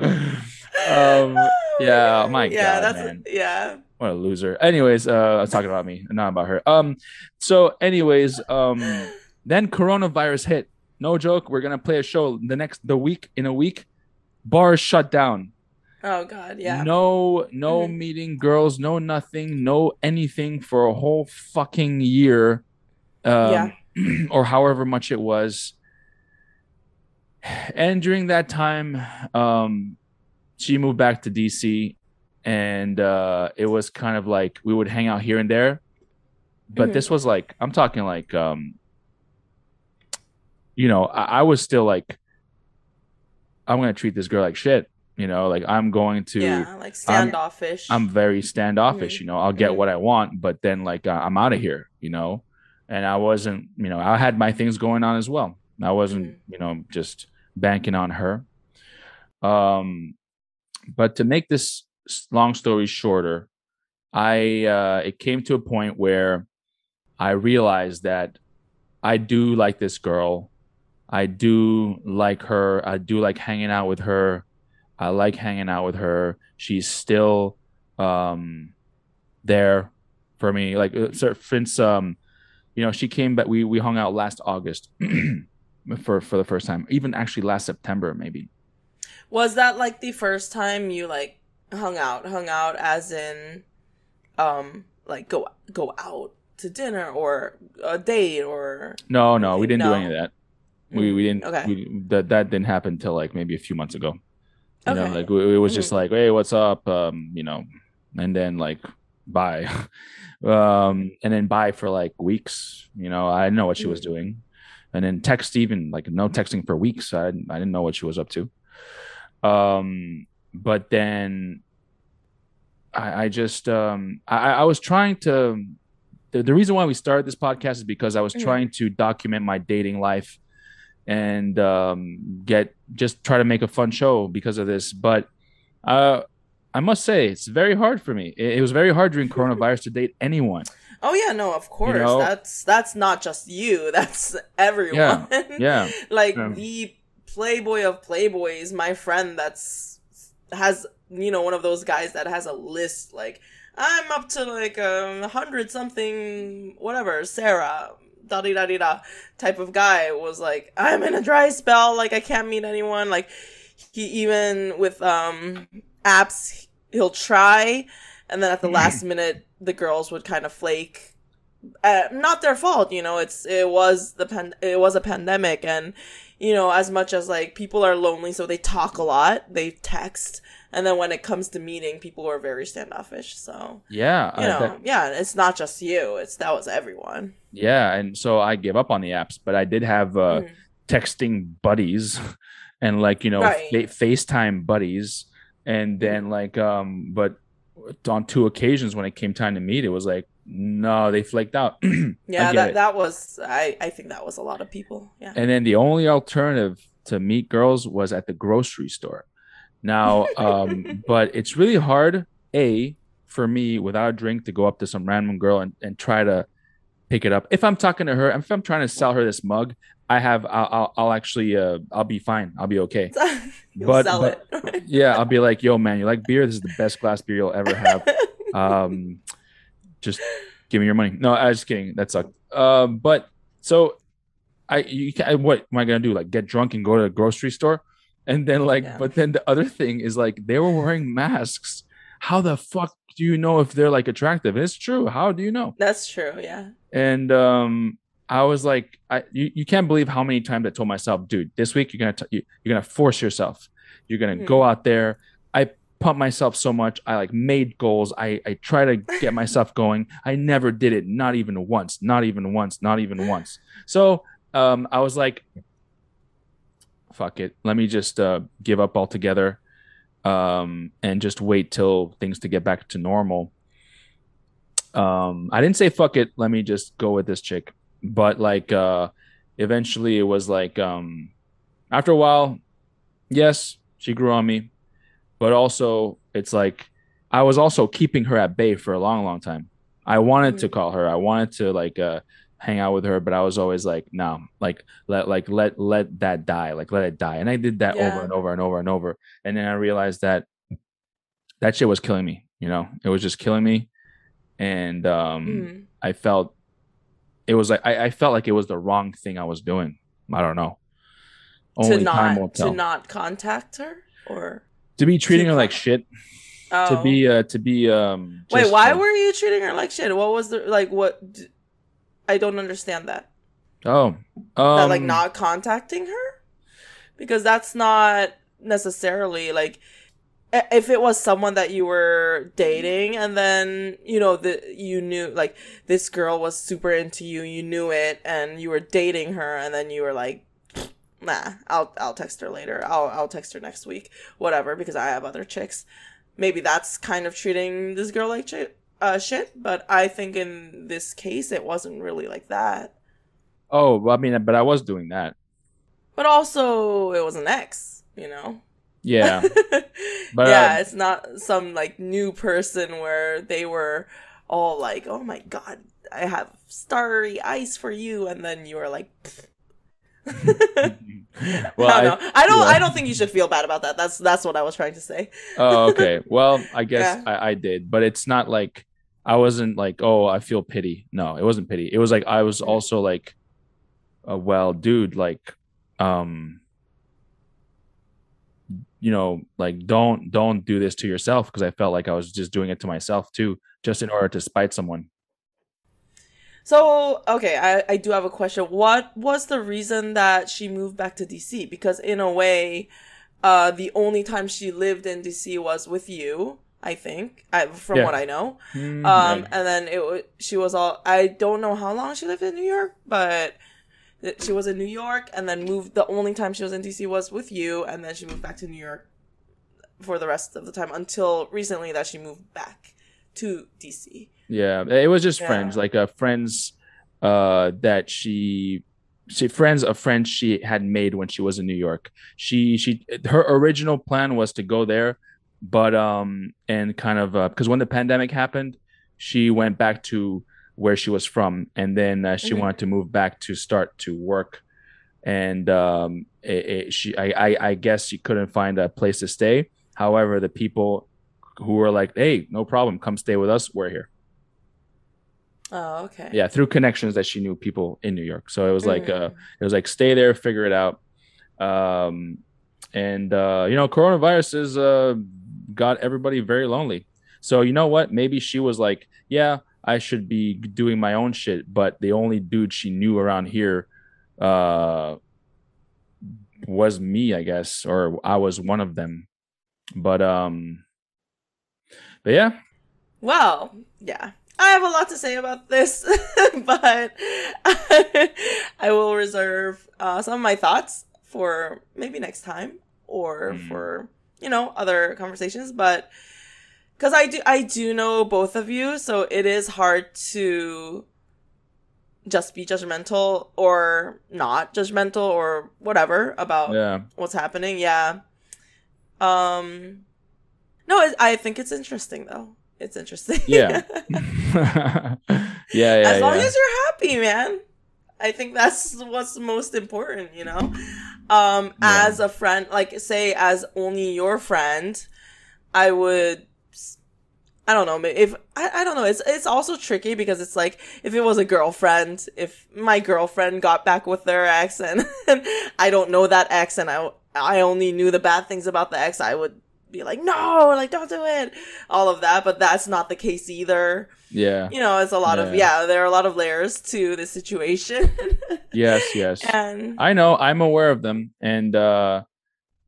um yeah my yeah, god that's man yeah. what a loser anyways uh i was talking about me not about her um so anyways um then coronavirus hit no joke we're gonna play a show the next the week in a week bars shut down Oh God, yeah. No, no Mhm. meeting girls, no nothing, no anything for a whole fucking year, um, or however much it was. And during that time, um, she moved back to DC, and uh, it was kind of like we would hang out here and there. But Mhm. this was like I'm talking like, um, you know, I, I was still like, I'm gonna treat this girl like shit. You know, like I'm going to. yeah, like I'm- standoffish. I'm very standoffish, Mhm. you know. I'll get Mhm. what I want, but then like uh, I'm out of here, you know. And I wasn't, you know, I had my things going on as well. I wasn't, Mhm. you know, just banking on her. Um, but to make this long story shorter, I uh, it came to a point where I realized that I do like this girl. I do like her. I do like hanging out with her. I like hanging out with her. She's still um there for me. Like uh, since um you know she came back we we hung out last August for for the first time. Even actually last September maybe. Was that like the first time you like hung out? Hung out as in, um, like go go out to dinner or a date or No, no, we didn't do any of that. We we didn't Okay. we, that that didn't happen until like maybe a few months ago. You know, like it it was just Mhm. like, hey, what's up? Um, you know, and then like bye. um, and then bye for like weeks. You know, I didn't know what she was Mhm. doing. And then text even like no texting for weeks. I I didn't know what she was up to. Um, but then I, I just um I, I was trying to the, the reason why we started this podcast is because I was Mhm. trying to document my dating life and um get just try to make a fun show because of this. But uh I must say it's very hard for me. It, it was very hard during coronavirus to date anyone. Oh yeah, no, of course. know? That's that's not just you. That's everyone. Yeah. yeah. like Yeah. the playboy of playboys, my friend that's has you know one of those guys that has a list like I'm up to like a hundred something whatever Sarah da da da da type of guy was like I'm in a dry spell like I can't meet anyone. Like he even with um apps he'll try and then at the last minute the girls would kind of flake. Uh, not their fault you know it's it was the pan- it was a pandemic and you know as much as like people are lonely so they talk a lot they text and then when it comes to meeting people are very standoffish so Yeah. you know yeah it's not just you it's that was everyone yeah. And so I gave up on the apps, but I did have uh Mhm. texting buddies and like you know Right. fa- FaceTime buddies and then like um but on two occasions when it came time to meet it was like no they flaked out yeah that it. that was i i think that was a lot of people yeah and then the only alternative to meet girls was at the grocery store now um but it's really hard a for me without a drink to go up to some random girl and, and try to pick it up. If i'm talking to her if i'm trying to sell her this mug i have i'll, I'll, I'll actually uh i'll be fine. I'll be okay. But- sell but- it. yeah i'll be like yo man you like beer? This is the best glass beer you'll ever have. Um just give me your money. No i was just kidding. That sucked. Um but so i you can what am i gonna do? Like get drunk and go to the grocery store? And then like Yeah. but then the other thing is like they were wearing masks. How the fuck do you know if they're like attractive? It's true. How do you know? That's true yeah and um i was like i you, you can't believe how many times i told myself dude this week you're gonna t- you, you're gonna force yourself. You're gonna Mhm. go out there. I pump myself so much. I like made goals. I i try to get myself going. I never did it. Not even once. Not even once. Not even once. So um i was like fuck it. Let me just uh give up altogether um and just wait till things to get back to normal um i didn't say fuck it let me just go with this chick. But like uh eventually it was like um after a while yes she grew on me. But also it's like i was also keeping her at bay for a long long time. I wanted to call her. I wanted to like uh hang out with her but i was always like no like let like let let that die like let it die. And i did that over and over and over and over. And then i realized that that shit was killing me you know? It was just killing me and um Mhm. I felt it was like I, I felt like it was the wrong thing I was doing. I don't know. to Only time will not to not contact her or to be treating her like shit. Oh. To be uh to be um. Wait, just, why uh, were you treating her like shit? What was the like? What? d- I don't understand that. Oh, um, that like not contacting her because that's not necessarily like if it was someone that you were dating and then you know the you knew like this girl was super into you you knew it and you were dating her and then you were like nah i'll i'll text her later i'll i'll text her next week whatever because i have other chicks maybe that's kind of treating this girl like shit uh shit but i think in this case it wasn't really like that Oh, well, I mean, but I was doing that. But also, it was an ex, you know? Yeah, But, yeah, uh, it's not some like new person where they were all like, oh my god, I have starry eyes for you. And then you were like, well, I don't know. I don't, yeah. I don't think you should feel bad about that. That's, that's what I was trying to say. oh, okay. Well, I guess Yeah. I, I did, but it's not like I wasn't like, oh, I feel pity. No, it wasn't pity. It was like I was Mhm. also like, uh, well, dude, like, um, you know, like don't don't do this to yourself because I felt like I was just doing it to myself too, just in order to spite someone. So, okay, I, I do have a question. What was the reason that she moved back to DC? Because in a way, uh, the only time she lived in DC was with you, I think, I, from Yeah. what I know. Mm, Um, and then it she was all I don't know how long she lived in New York, but she was in New York and then moved. The only time she was in DC was with you, and then she moved back to New York for the rest of the time until recently that she moved back to DC. Yeah, it was just Yeah. friends, like uh, friends uh, that she, she friends of friends she had made when she was in New York. She she her original plan was to go there, but um and kind of because when the pandemic happened, she went back to where she was from, and then uh, she Mhm. wanted to move back to start to work, and um it, it, she I, I I guess she couldn't find a place to stay. However, the people who were like, "Hey, no problem, come stay with us. We're here." Oh, okay. yeah through connections that she knew people in new york so it was like uh Mm. it was like stay there figure it out um and uh you know coronavirus has uh got everybody very lonely so you know what maybe she was like yeah i should be doing my own shit but the only dude she knew around here uh was me i guess or i was one of them but um but yeah Well, yeah. I have a lot to say about this, but I will reserve uh, some of my thoughts for maybe next time or Mm. for you know other conversations. But because I do, I do know both of you, so it is hard to just be judgmental or not judgmental or whatever about yeah what's happening. Yeah. Um. No, it, I think it's interesting though. It's interesting. Yeah. yeah yeah as long yeah. as you're happy, man. I think that's what's most important, you know. Um, Yeah. as a friend, like say as only your friend, I would. I don't know. If I, I don't know, it's it's also tricky because it's like if it was a girlfriend, if my girlfriend got back with their ex and, and I don't know that ex and I I only knew the bad things about the ex, I would be like, no, like don't do it, all of that. But that's not the case either. yeah You know, it's a lot of Yeah. yeah. There are a lot of layers to the situation, yes yes and I know I'm aware of them and uh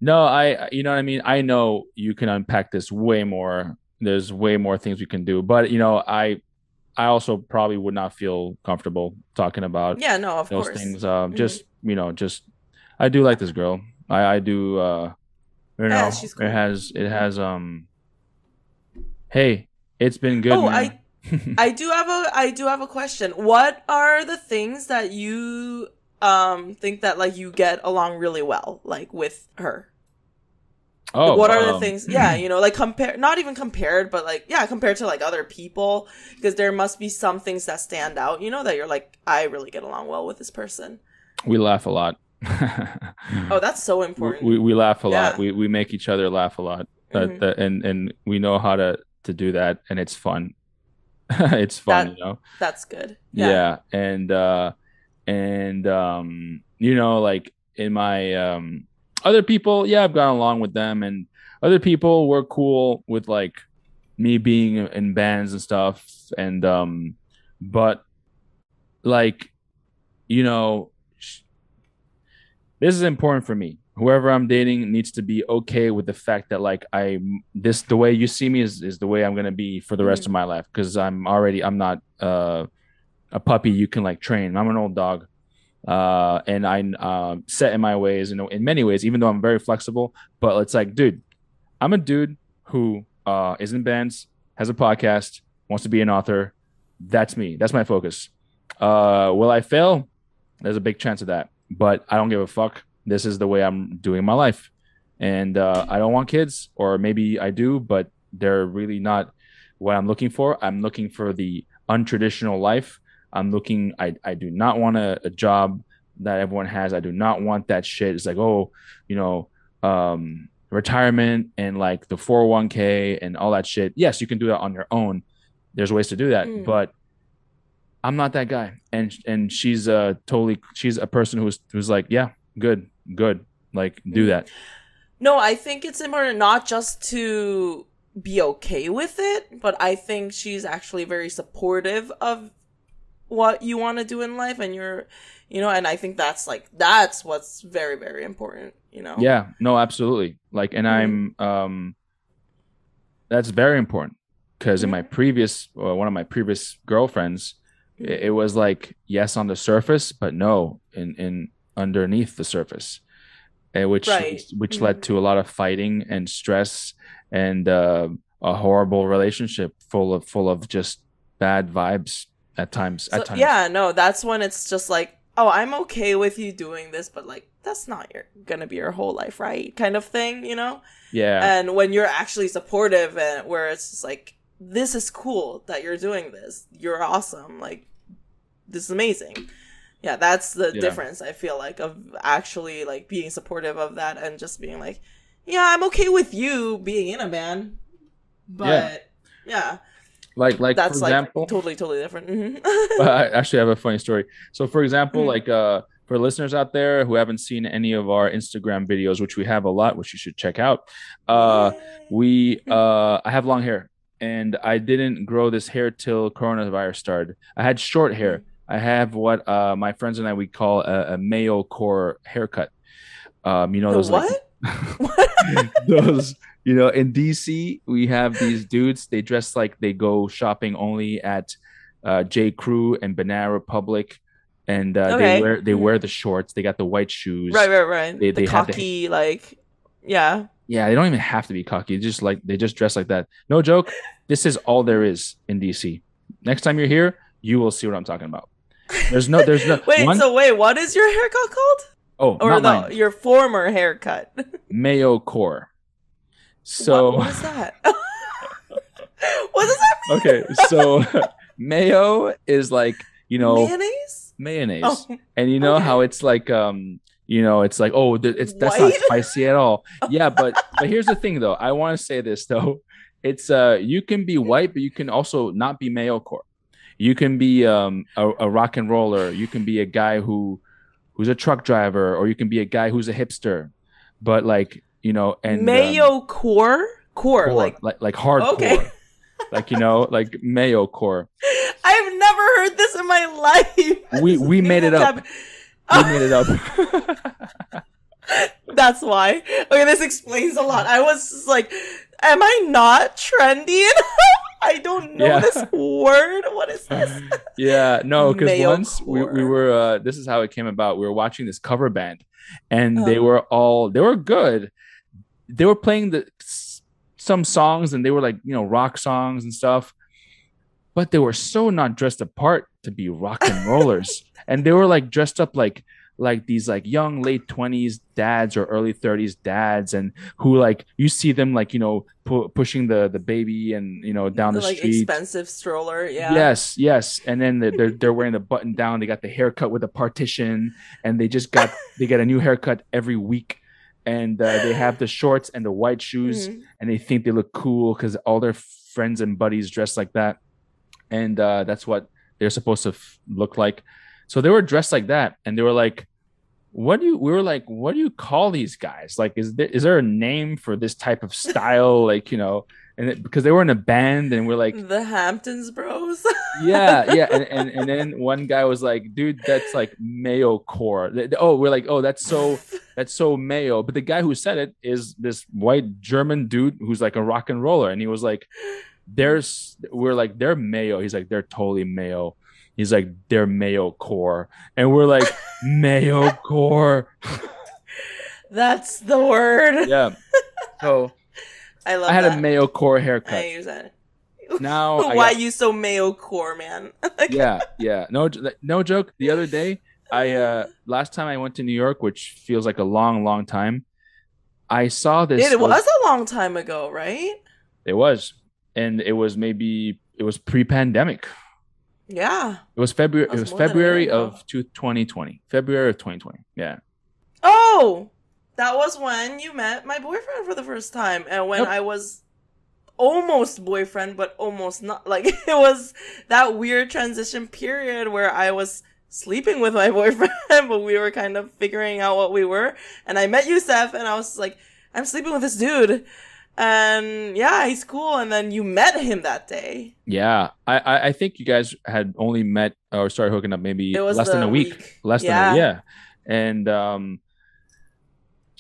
no I you know what I mean I know you can unpack this way more there's way more things we can do but you know I I also probably would not feel comfortable talking about yeah, no, of those course. things um Mhm. just you know just I do like this girl I I do uh you know Yeah, she's cool. it has it has um hey it's been good Oh, man. I do have a I do have a question. What are the things that you um think that like you get along really well like with her? Oh what are the um, things? Yeah, you know, like compare not even compared, but like yeah, compared to like other people because there must be some things that stand out, you know, that you're like I really get along well with this person. we laugh a lot Oh, that's so important. we, we laugh a lot we, we make each other laugh a lot that, Mhm. that and and we know how to to do that and it's fun it's fun That- you know That's good. yeah. and uh and um you know like in my um other people yeah i've gone along with them and other people were cool with like me being in bands and stuff and um but like you know this is important for me. Whoever i'm dating needs to be okay with the fact that like i this the way you see me is, is the way i'm gonna be for the rest mm-hmm. of my life because i'm already i'm not uh a puppy you can like train. I'm an old dog uh and i'm uh, set in my ways you know in many ways even though i'm very flexible but it's like dude i'm a dude who uh is in bands has a podcast wants to be an author. That's me. That's my focus. Uh will i fail? There's a big chance of that but i don't give a fuck. This is the way i'm doing my life. And uh i don't want kids or maybe i do but they're really not what i'm looking for. I'm looking for the untraditional life I'm looking. I I do not want a, a job that everyone has. I do not want that shit. It's like oh, you know, um, retirement and like the 401k and all that shit. Yes, you can do that on your own. There's ways to do that, mm. but I'm not that guy. And and she's uh totally she's a person who's who's like, yeah, good, good. Like do mm. that. No, I think it's important not just to be okay with it, but I think she's actually very supportive of what you want to do in life and you're you know and i think that's like that's what's very very important you know yeah no absolutely like and mm-hmm. i'm um that's very important because mm-hmm. in my mm-hmm. previous uh, one of my previous girlfriends mm-hmm. it, it, was like yes on the surface but no in in underneath the surface uh, which right. which led to a mm-hmm. lot of fighting and stress and uh, a horrible relationship full of full of just bad vibes at times. So, at times. Yeah, no, that's when it's just like, oh, I'm okay with you doing this, but like that's not your gonna be your whole life, right? Kind of thing, you know? Yeah. And when you're actually supportive and where it's just like, this is cool that you're doing this. You're awesome. Like this is amazing. Yeah, that's the yeah. difference I feel like of actually like being supportive of that and just being like, yeah, I'm okay with you being in a band. But yeah. yeah like like that's for example, like totally totally different. Mm-hmm. I actually have a funny story. So for example, mm-hmm. like uh for listeners out there who haven't seen any of our Instagram videos, which we have a lot, which you should check out, uh, we uh, I have long hair, and I didn't grow this hair till coronavirus started. I had short hair. Mm-hmm. I have what uh, my friends and I we call a, a Mayo core haircut. Um, you know those what? Like, those you know, in DC, we have these dudes. They dress like they go shopping only at uh, J. Crew and Banana Republic, and uh, okay. they wear they wear the shorts. They got the white shoes. Right, right, right. They, the they cocky, the, like, yeah. Yeah, they don't even have to be cocky. They Just like they just dress like that. No joke. This is all there is in DC. Next time you're here, you will see what I'm talking about. There's no, there's no. wait, one... so wait, what is your haircut called? Oh, or the, your former haircut? Mayo core. So what, what is that? what does that mean? Okay, so mayo is like you know mayonnaise. Mayonnaise, oh, and you know okay. how it's like um you know it's like oh it's that's White? not spicy at all. Yeah, but but here's the thing though. I want to say this though. It's uh you can be white, but you can also not be mayo core. You can be um a, a rock and roller. You can be a guy who who's a truck driver, or you can be a guy who's a hipster. But like you know, and mayo um, core? core, core, like like like hardcore, okay. like you know, like mayo core. I've never heard this in my life. We we made it up. we made it up. That's why. Okay, this explains a lot. I was like, am I not trendy I don't know yeah. this word. What is this? yeah, no, because once we, we were, uh, this is how it came about. We were watching this cover band, and oh. they were all they were good, they were playing the some songs and they were like you know rock songs and stuff but they were so not dressed apart to be rock and rollers. And they were like dressed up like like these like young late 20s dads or early 30s dads and who like you see them like you know pu- pushing the the baby and you know down the, the like street. expensive stroller yeah. Yes yes. And then they're they're wearing the button down. They got the haircut with a partition and they just got they get a new haircut every week and uh, they have the shorts and the white shoes mm-hmm. and they think they look cool because all their friends and buddies dress like that. And uh, that's what they're supposed to f- look like. So they were dressed like that and they were like what do you we were like what do you call these guys? Like is there is there a name for this type of style? Like you know and it, because they were in a band and we're like the Hamptons Bros. yeah yeah and, and and then one guy was like dude that's like mayo core. Oh we're like oh that's so that's so mayo. But the guy who said it is this white german dude who's like a rock and roller and he was like there's we're like they're mayo. He's like they're totally mayo. He's like they're mayo core. And we're like mayo core. That's the word. yeah. So I love i had that. a mayo core haircut. I use that. now Why got- you so mayo core, man? yeah yeah no no joke the other day i uh last time i went to new york which feels like a long long time i saw this it was a long time ago, right? it was and it was maybe it was pre-pandemic Yeah. it was february it was was more than a year february of two- 2020 february of 2020 yeah Oh, that was when you met my boyfriend for the first time, and when Yep. I was almost boyfriend, but almost not. Like it was that weird transition period where I was sleeping with my boyfriend, but we were kind of figuring out what we were. And I met Youssef, and I was like, I'm sleeping with this dude. And yeah, he's cool. And then you met him that day. yeah i i, I think you guys had only met or started hooking up maybe less than a week, week. less Yeah. than a yeah and um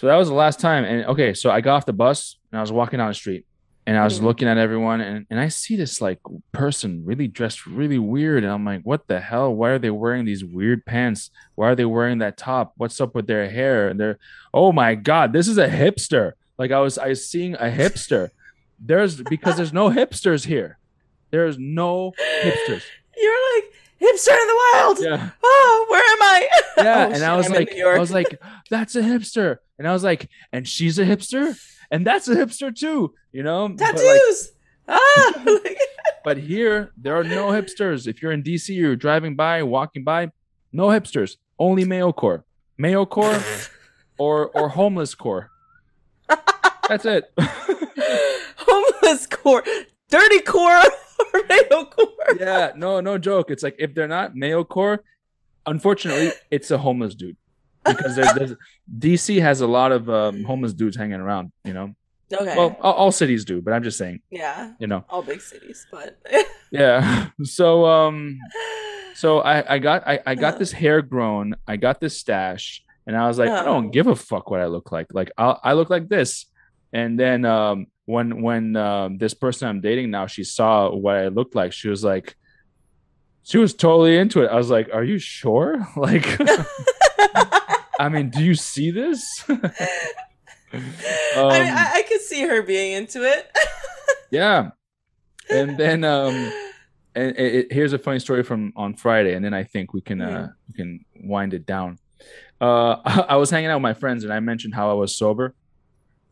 so that was the last time. And okay so i got off the bus and i was walking down the street and i was Mhm. looking at everyone and, and i see this like person really dressed really weird. And i'm like what the hell? Why are they wearing these weird pants? Why are they wearing that top? What's up with their hair? And they're oh my god this is a hipster. Like i was i was seeing a hipster. There's because there's no hipsters here. There's no hipsters. You're like, hipster in the wild. yeah. Oh, where am I? yeah Oh, and shit, i was I'm like i was like that's a hipster. And i was like and she's a hipster? And that's a hipster too you know? But, like, tattoos. ah, but here there are no hipsters. If you're in dc you're driving by walking by no hipsters. Only mayo core. Mayo core or or homeless core. That's it. Homeless core, dirty core, or mayo core. yeah no no joke. It's like if they're not mayo core unfortunately it's a homeless dude. Because there's, there's dc has a lot of um, homeless dudes hanging around you know? Okay. well all, all cities do but i'm just saying yeah, you know? All big cities, but yeah. So um so i i got i, I got this hair grown. I got this stash and i was like i don't Oh. give a fuck what i look like. Like i i look like this and then um when when um this person i'm dating now she saw what i looked like she was like she was totally into it i was like are you sure like i mean do you see this I mean, Um, I, I could see her being into it. yeah and then um and it, it- here's a funny story from on Friday, and then I think we can uh we can wind it down. Uh, I was hanging out with my friends, and I mentioned how I was sober,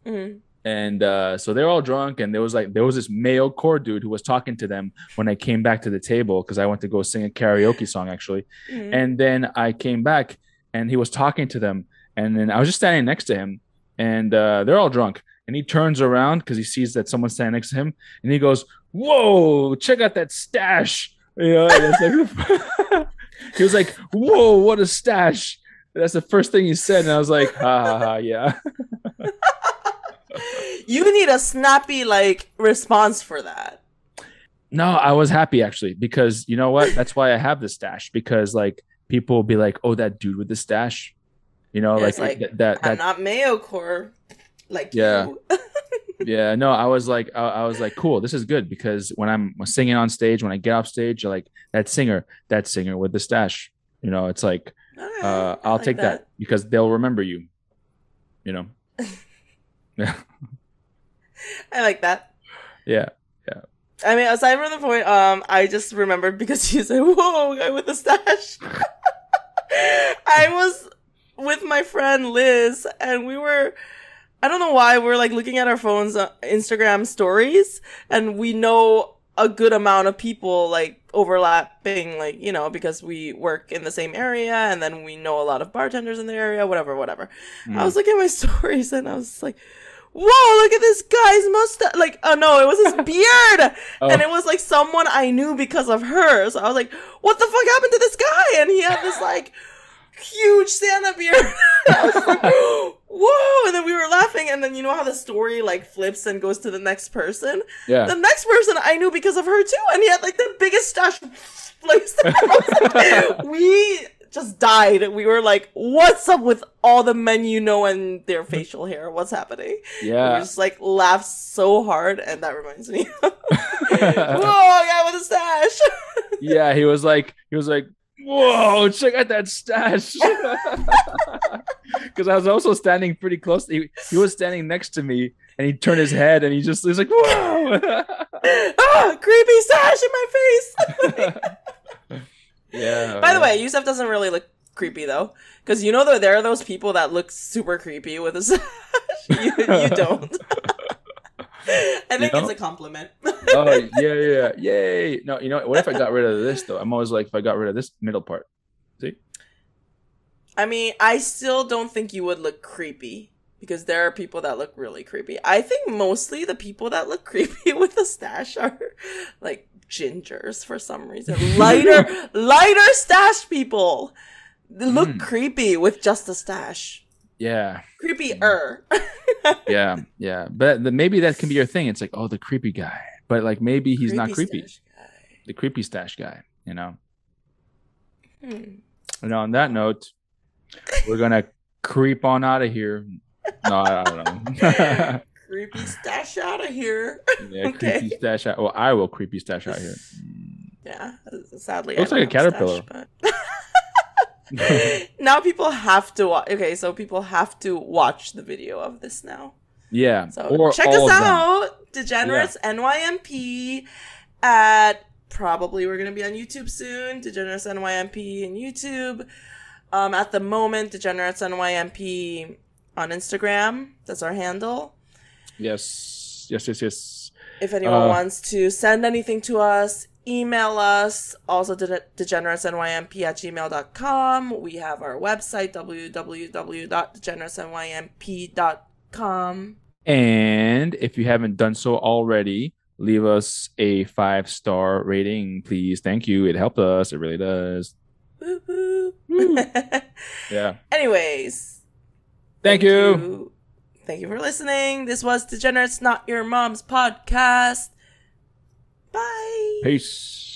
Mhm. And uh, so they're all drunk, and there was like there was this mayo core dude who was talking to them when I came back to the table because I went to go sing a karaoke song actually, Mhm. and then I came back, and he was talking to them, and then I was just standing next to him, and uh, they're all drunk, and he turns around because he sees that someone's standing next to him, and he goes, "Whoa, check out that stash!" You know, and like, he was like, "Whoa, what a stash!" That's the first thing he said, and I was like, "Ha ha ha, yeah." you need a snappy like response for that. No, I was happy actually because you know what? That's why I have the stash because like people will be like, "Oh, that dude with the stash," you know, like, like, that. that, I'm that not mayo core, like Yeah. you. yeah, no, I was like, I, I was like, cool, this is good because when I'm singing on stage, when I get off stage, you're like that singer, that singer with the stash, you know, it's like, Alright, uh, I'll like take that. because they'll remember you, you know. yeah, I like that. yeah, Yeah. I mean, aside from the point, um, I just remembered because you said, "Whoa, guy with the stash." I was with my friend Liz, and we were. I don't know why we're like looking at our phones, uh, Instagram stories, and we know a good amount of people like overlapping, like you know, because we work in the same area, and then we know a lot of bartenders in the area, whatever, whatever. Mm. I was looking at my stories and I was like, whoa, look at this guy's mustache. Like, oh no, it was his beard. Oh. And it was like someone I knew because of her. So I was like, what the fuck happened to this guy? And he had this like huge Santa beard. I was like, whoa! And then we were laughing, and then you know how the story like flips and goes to the next person. Yeah. The next person I knew because of her too, and he had like the biggest stash. Like, we just died. We were like, "What's up with all the men you know and their facial hair? What's happening?" We Yeah. just like laughed so hard, and that reminds me. Whoa, guy with a stash. yeah, he was like, he was like, whoa, check out that stash. Because I was also standing pretty close. He, he was standing next to me, and he turned his head, and he just he was like, whoa. ah, creepy stash in my face. Yeah. By the way, Youssef doesn't really look creepy though, because you know that there are those people that look super creepy with a stash. you, you don't. I think know? it's a compliment. oh yeah, yeah, yay! No, you know what? If I got rid of this though, I'm always like, if I got rid of this middle part, see? I mean, I still don't think you would look creepy because there are people that look really creepy. I think mostly the people that look creepy with a stash are like gingers for some reason. Lighter, lighter stash people They look Mm. creepy with just a stash. Yeah, Creepier. yeah, yeah. But the, maybe that can be your thing. It's like, oh, the creepy guy, but like maybe he's not creepy. stash guy. The creepy stash guy, you know. Hmm. And on that note, we're gonna creep on out of here. No, I don't know. Creepy stash out of here. yeah, Okay. creepy stash out. Well, I will creepy stash out here. Yeah, sadly, it Looks I like a don't stash, caterpillar. now people have to watch. Okay, so people have to watch the video of this now. yeah. So or check us out, Degenerates NYMP. At probably we're gonna be on YouTube soon. Degenerates NYMP in YouTube. Um, at the moment, Degenerates NYMP on Instagram. That's our handle. Yes, yes, yes, yes. If anyone Uh, wants to send anything to us, email us. Also, de- degeneratesnymp at gmail.com. We have our website, www.degeneratesnymp.com. And if you haven't done so already, leave us a five star rating, please. Thank you. It helped us. It really does. Yeah. Anyways, Thank, you. Thank you for listening. This was Degenerates Not Your Mom's podcast. Bye. Peace.